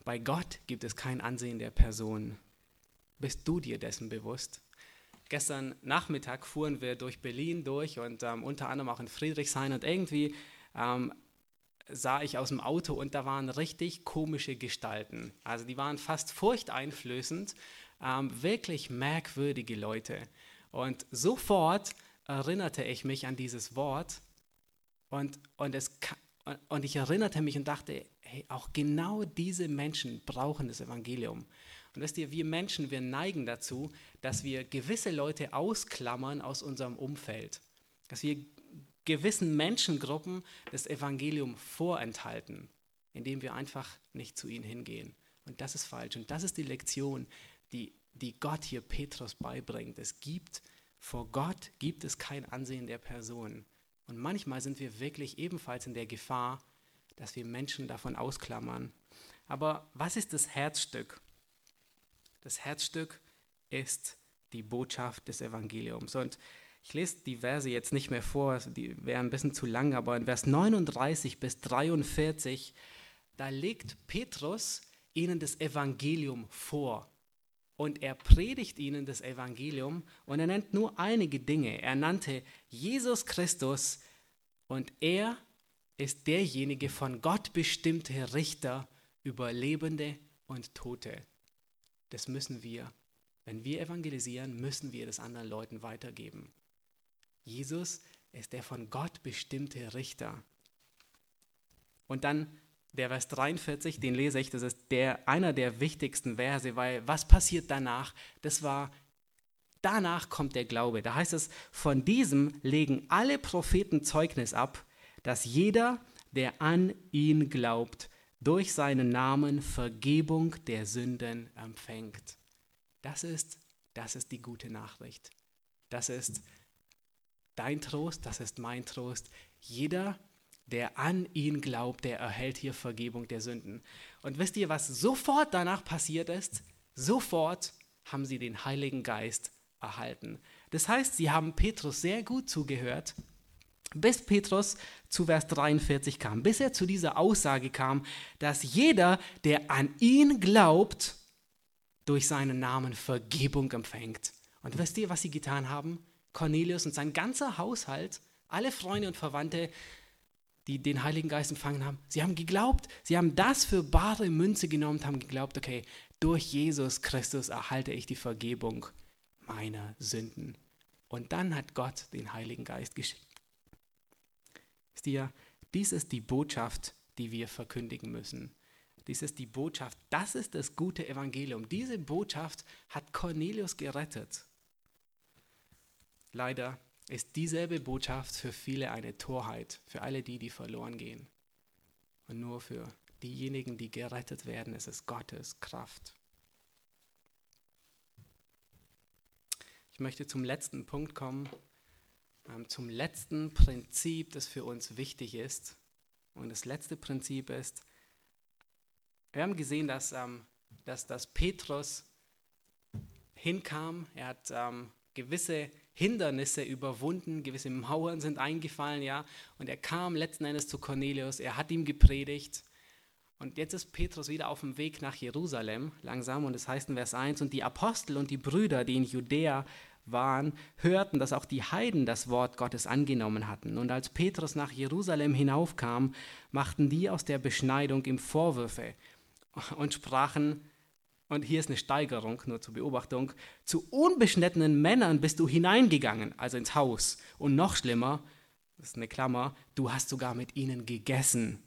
Bei Gott gibt es kein Ansehen der Person. Bist du dir dessen bewusst? Gestern Nachmittag fuhren wir durch Berlin durch und ähm, unter anderem auch in Friedrichshain und irgendwie ähm, sah ich aus dem Auto und da waren richtig komische Gestalten. Also die waren fast furchteinflößend, ähm, wirklich merkwürdige Leute. Und sofort erinnerte ich mich an dieses Wort und, und, es, und ich erinnerte mich und dachte, hey, auch genau diese Menschen brauchen das Evangelium. Und wisst ihr, wir Menschen, wir neigen dazu, dass wir gewisse Leute ausklammern aus unserem Umfeld. Dass wir gewissen Menschengruppen das Evangelium vorenthalten. indem wir einfach nicht zu ihnen hingehen. Und das ist falsch. Und das ist die Lektion, die, die Gott hier Petrus beibringt. Es gibt, vor Gott gibt es kein Ansehen der Person. Und manchmal sind wir wirklich ebenfalls in der Gefahr, dass wir Menschen davon ausklammern. Aber was ist das Herzstück? Das Herzstück ist die Botschaft des Evangeliums. Und ich lese die Verse jetzt nicht mehr vor, die wären ein bisschen zu lang, aber in Vers 39 bis 43, da legt Petrus ihnen das Evangelium vor. Und er predigt ihnen das Evangelium und er nennt nur einige Dinge. Er nannte Jesus Christus und er ist derjenige von Gott bestimmte Richter über Lebende und Tote. Das müssen wir, wenn wir evangelisieren, müssen wir das anderen Leuten weitergeben. Jesus ist der von Gott bestimmte Richter. Und dann der Vers 43, den lese ich, das ist der, einer der wichtigsten Verse, weil was passiert danach? Das war, danach kommt der Glaube. Da heißt es, von diesem legen alle Propheten Zeugnis ab, dass jeder, der an ihn glaubt, durch seinen Namen Vergebung der Sünden empfängt. Das ist, das ist die gute Nachricht. Das ist dein Trost, das ist mein Trost. Jeder, der an ihn glaubt, der erhält hier Vergebung der Sünden. Und wisst ihr, was sofort danach passiert ist? Sofort haben sie den Heiligen Geist erhalten. Das heißt, sie haben Petrus sehr gut zugehört, bis Petrus zu Vers 43 kam, bis er zu dieser Aussage kam, dass jeder, der an ihn glaubt, durch seinen Namen Vergebung empfängt. Und wisst ihr, was sie getan haben? Cornelius und sein ganzer Haushalt, alle Freunde und Verwandte, die den Heiligen Geist empfangen haben, sie haben geglaubt, sie haben das für bare Münze genommen haben geglaubt, okay, durch Jesus Christus erhalte ich die Vergebung meiner Sünden. Und dann hat Gott den Heiligen Geist geschickt. Ihr, dies ist die Botschaft, die wir verkündigen müssen. Dies ist die Botschaft, das ist das gute Evangelium. Diese Botschaft hat Cornelius gerettet. Leider ist dieselbe Botschaft für viele eine Torheit, für alle die, die verloren gehen. Und nur für diejenigen, die gerettet werden, ist es Gottes Kraft. Ich möchte zum letzten Punkt kommen, zum letzten Prinzip, das für uns wichtig ist. Und das letzte Prinzip ist, wir haben gesehen, dass, ähm, dass, dass Petrus hinkam, er hat ähm, gewisse Hindernisse überwunden, gewisse Mauern sind eingefallen, ja. Und er kam letzten Endes zu Cornelius, er hat ihm gepredigt. Und jetzt ist Petrus wieder auf dem Weg nach Jerusalem, langsam, und es heißt in Vers 1, und die Apostel und die Brüder, die in Judäa waren, hörten, dass auch die Heiden das Wort Gottes angenommen hatten. Und als Petrus nach Jerusalem hinaufkam, machten die aus der Beschneidung ihm Vorwürfe und sprachen, und hier ist eine Steigerung, nur zur Beobachtung, zu unbeschnittenen Männern bist du hineingegangen, also ins Haus. Und noch schlimmer, das ist eine Klammer, du hast sogar mit ihnen gegessen.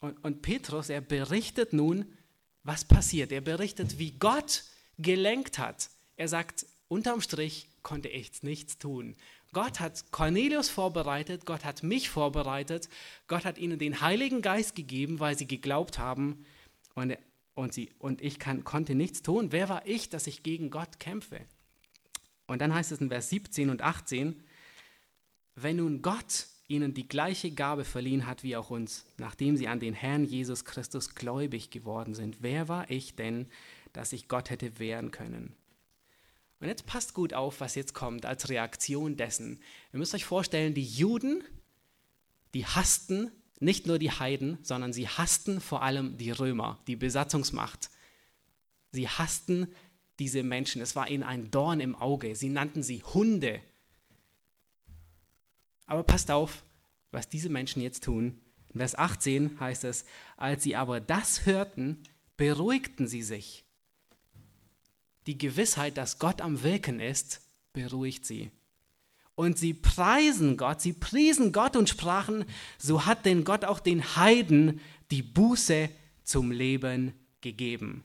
Und, und Petrus, er berichtet nun, was passiert. Er berichtet, wie Gott gelenkt hat. Er sagt, unterm Strich konnte ich nichts tun. Gott hat Cornelius vorbereitet, Gott hat mich vorbereitet, Gott hat ihnen den Heiligen Geist gegeben, weil sie geglaubt haben. Und und, sie, und ich kann, konnte nichts tun. Wer war ich, dass ich gegen Gott kämpfe? Und dann heißt es in Vers 17 und 18, wenn nun Gott ihnen die gleiche Gabe verliehen hat wie auch uns, nachdem sie an den Herrn Jesus Christus gläubig geworden sind, wer war ich denn, dass ich Gott hätte wehren können? Und jetzt passt gut auf, was jetzt kommt als Reaktion dessen. Ihr müsst euch vorstellen, die Juden, die hassten nicht nur die Heiden, sondern sie hassten vor allem die Römer, die Besatzungsmacht. Sie hassten diese Menschen. Es war ihnen ein Dorn im Auge. Sie nannten sie Hunde. Aber passt auf, was diese Menschen jetzt tun. In Vers 18 heißt es, als sie aber das hörten, beruhigten sie sich. Die Gewissheit, dass Gott am Wirken ist, beruhigt sie. Und sie preisen Gott, sie priesen Gott und sprachen, so hat denn Gott auch den Heiden die Buße zum Leben gegeben.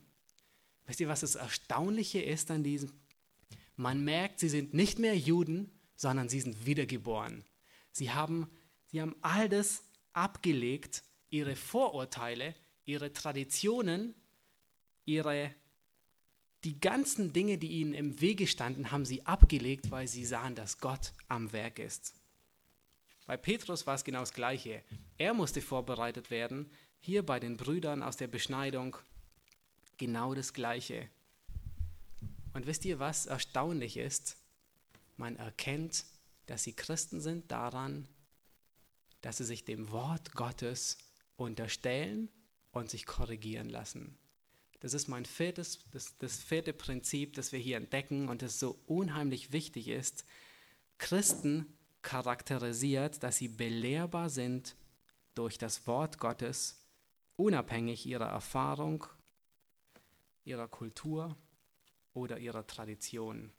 Wisst ihr, was das Erstaunliche ist an diesem? Man merkt, sie sind nicht mehr Juden, sondern sie sind wiedergeboren. Sie haben, sie haben all das abgelegt, ihre Vorurteile, ihre Traditionen, ihre die ganzen Dinge, die ihnen im Wege standen, haben sie abgelegt, weil sie sahen, dass Gott am Werk ist. Bei Petrus war es genau das Gleiche. Er musste vorbereitet werden. Hier bei den Brüdern aus der Beschneidung genau das Gleiche. Und wisst ihr, was erstaunlich ist? Man erkennt, dass sie Christen sind daran, dass sie sich dem Wort Gottes unterstellen und sich korrigieren lassen. Das ist mein viertes, das, das vierte Prinzip, das wir hier entdecken und das so unheimlich wichtig ist. Christen charakterisiert, dass sie belehrbar sind durch das Wort Gottes, unabhängig ihrer Erfahrung, ihrer Kultur oder ihrer Tradition.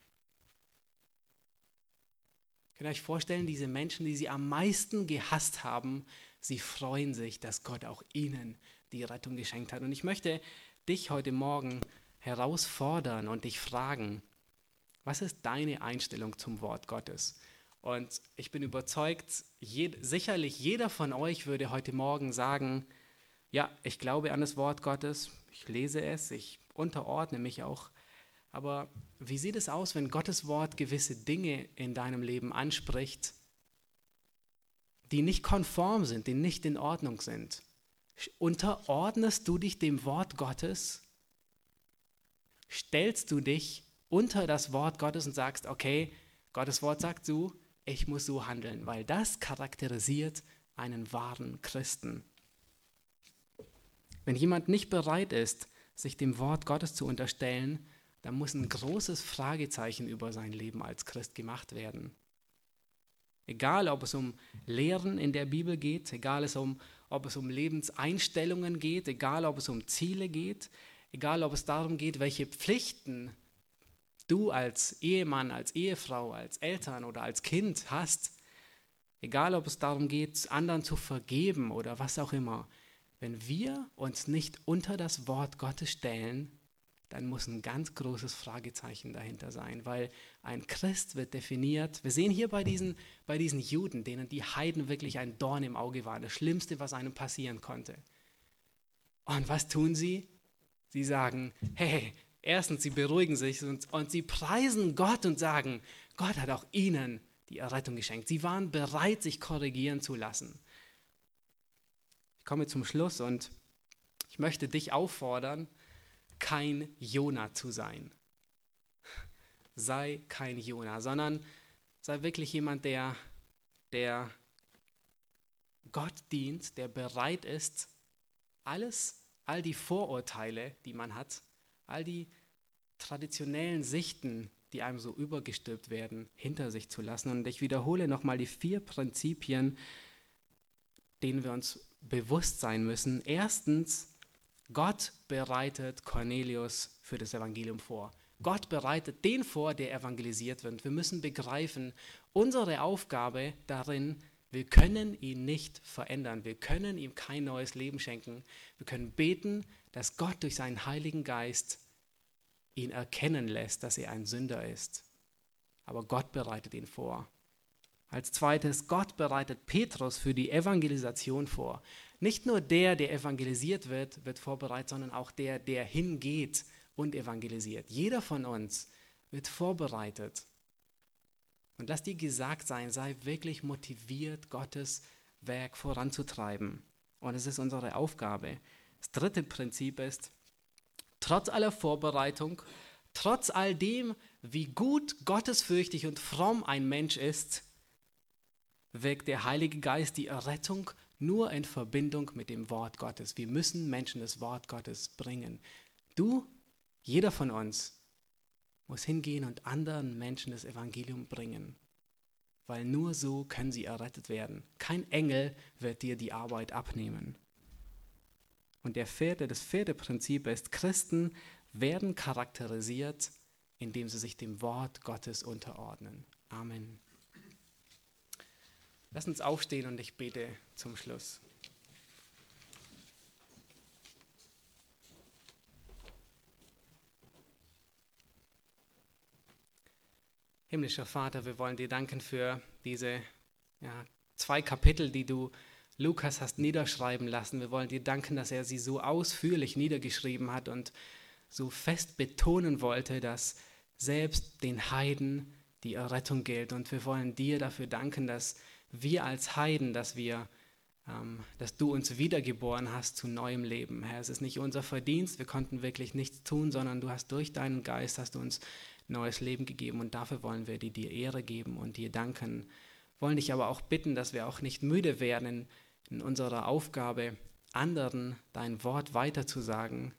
Könnt ihr euch vorstellen, diese Menschen, die sie am meisten gehasst haben, sie freuen sich, dass Gott auch ihnen die Rettung geschenkt hat. Und ich möchte dich heute Morgen herausfordern und dich fragen, was ist deine Einstellung zum Wort Gottes? Und ich bin überzeugt, je, sicherlich jeder von euch würde heute Morgen sagen, ja, ich glaube an das Wort Gottes, ich lese es, ich unterordne mich auch. Aber wie sieht es aus, wenn Gottes Wort gewisse Dinge in deinem Leben anspricht, die nicht konform sind, die nicht in Ordnung sind? Unterordnest du dich dem Wort Gottes? Stellst du dich unter das Wort Gottes und sagst, okay, Gottes Wort sagt so, ich muss so handeln, weil das charakterisiert einen wahren Christen. Wenn jemand nicht bereit ist, sich dem Wort Gottes zu unterstellen, dann muss ein großes Fragezeichen über sein Leben als Christ gemacht werden. Egal, ob es um Lehren in der Bibel geht, egal ob es um Lebenseinstellungen geht, egal ob es um Ziele geht, egal ob es darum geht, welche Pflichten du als Ehemann, als Ehefrau, als Eltern oder als Kind hast, egal ob es darum geht, anderen zu vergeben oder was auch immer, wenn wir uns nicht unter das Wort Gottes stellen, dann muss ein ganz großes Fragezeichen dahinter sein, weil ein Christ wird definiert. Wir sehen hier bei diesen, bei diesen Juden, denen die Heiden wirklich ein Dorn im Auge waren, das Schlimmste, was einem passieren konnte. Und was tun sie? Sie sagen, hey, erstens, sie beruhigen sich und, und sie preisen Gott und sagen, Gott hat auch ihnen die Errettung geschenkt. Sie waren bereit, sich korrigieren zu lassen. Ich komme zum Schluss und ich möchte dich auffordern, kein Jona zu sein. Sei kein Jona, sondern sei wirklich jemand, der, der Gott dient, der bereit ist, alles, all die Vorurteile, die man hat, all die traditionellen Sichten, die einem so übergestülpt werden, hinter sich zu lassen. Und ich wiederhole nochmal die vier Prinzipien, denen wir uns bewusst sein müssen. Erstens, Gott bereitet Cornelius für das Evangelium vor. Gott bereitet den vor, der evangelisiert wird. Wir müssen begreifen, unsere Aufgabe darin, wir können ihn nicht verändern. Wir können ihm kein neues Leben schenken. Wir können beten, dass Gott durch seinen Heiligen Geist ihn erkennen lässt, dass er ein Sünder ist. Aber Gott bereitet ihn vor. Als zweites, Gott bereitet Petrus für die Evangelisation vor. Nicht nur der, der evangelisiert wird, wird vorbereitet, sondern auch der, der hingeht und evangelisiert. Jeder von uns wird vorbereitet. Und lass dir gesagt sein, sei wirklich motiviert, Gottes Werk voranzutreiben. Und es ist unsere Aufgabe. Das dritte Prinzip ist, trotz aller Vorbereitung, trotz all dem, wie gut, gottesfürchtig und fromm ein Mensch ist, wirkt der Heilige Geist die Errettung nur in Verbindung mit dem Wort Gottes. Wir müssen Menschen das Wort Gottes bringen. Du, jeder von uns, muss hingehen und anderen Menschen das Evangelium bringen, weil nur so können sie errettet werden. Kein Engel wird dir die Arbeit abnehmen. Und der vierte, das vierte Prinzip ist, Christen werden charakterisiert, indem sie sich dem Wort Gottes unterordnen. Amen. Lass uns aufstehen und ich bete zum Schluss. Himmlischer Vater, wir wollen dir danken für diese ja, zwei Kapitel, die du Lukas hast niederschreiben lassen. Wir wollen dir danken, dass er sie so ausführlich niedergeschrieben hat und so fest betonen wollte, dass selbst den Heiden die Errettung gilt. Und wir wollen dir dafür danken, dass wir als Heiden, dass wir, ähm, dass du uns wiedergeboren hast zu neuem Leben. Herr, es ist nicht unser Verdienst, wir konnten wirklich nichts tun, sondern du hast durch deinen Geist hast du uns neues Leben gegeben und dafür wollen wir dir die Ehre geben und dir danken. Wollen dich aber auch bitten, dass wir auch nicht müde werden in, in unserer Aufgabe, anderen dein Wort weiterzusagen.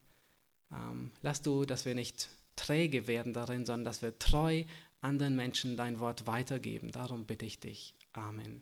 Ähm, lass du, dass wir nicht träge werden darin, sondern dass wir treu anderen Menschen dein Wort weitergeben. Darum bitte ich dich. Amen.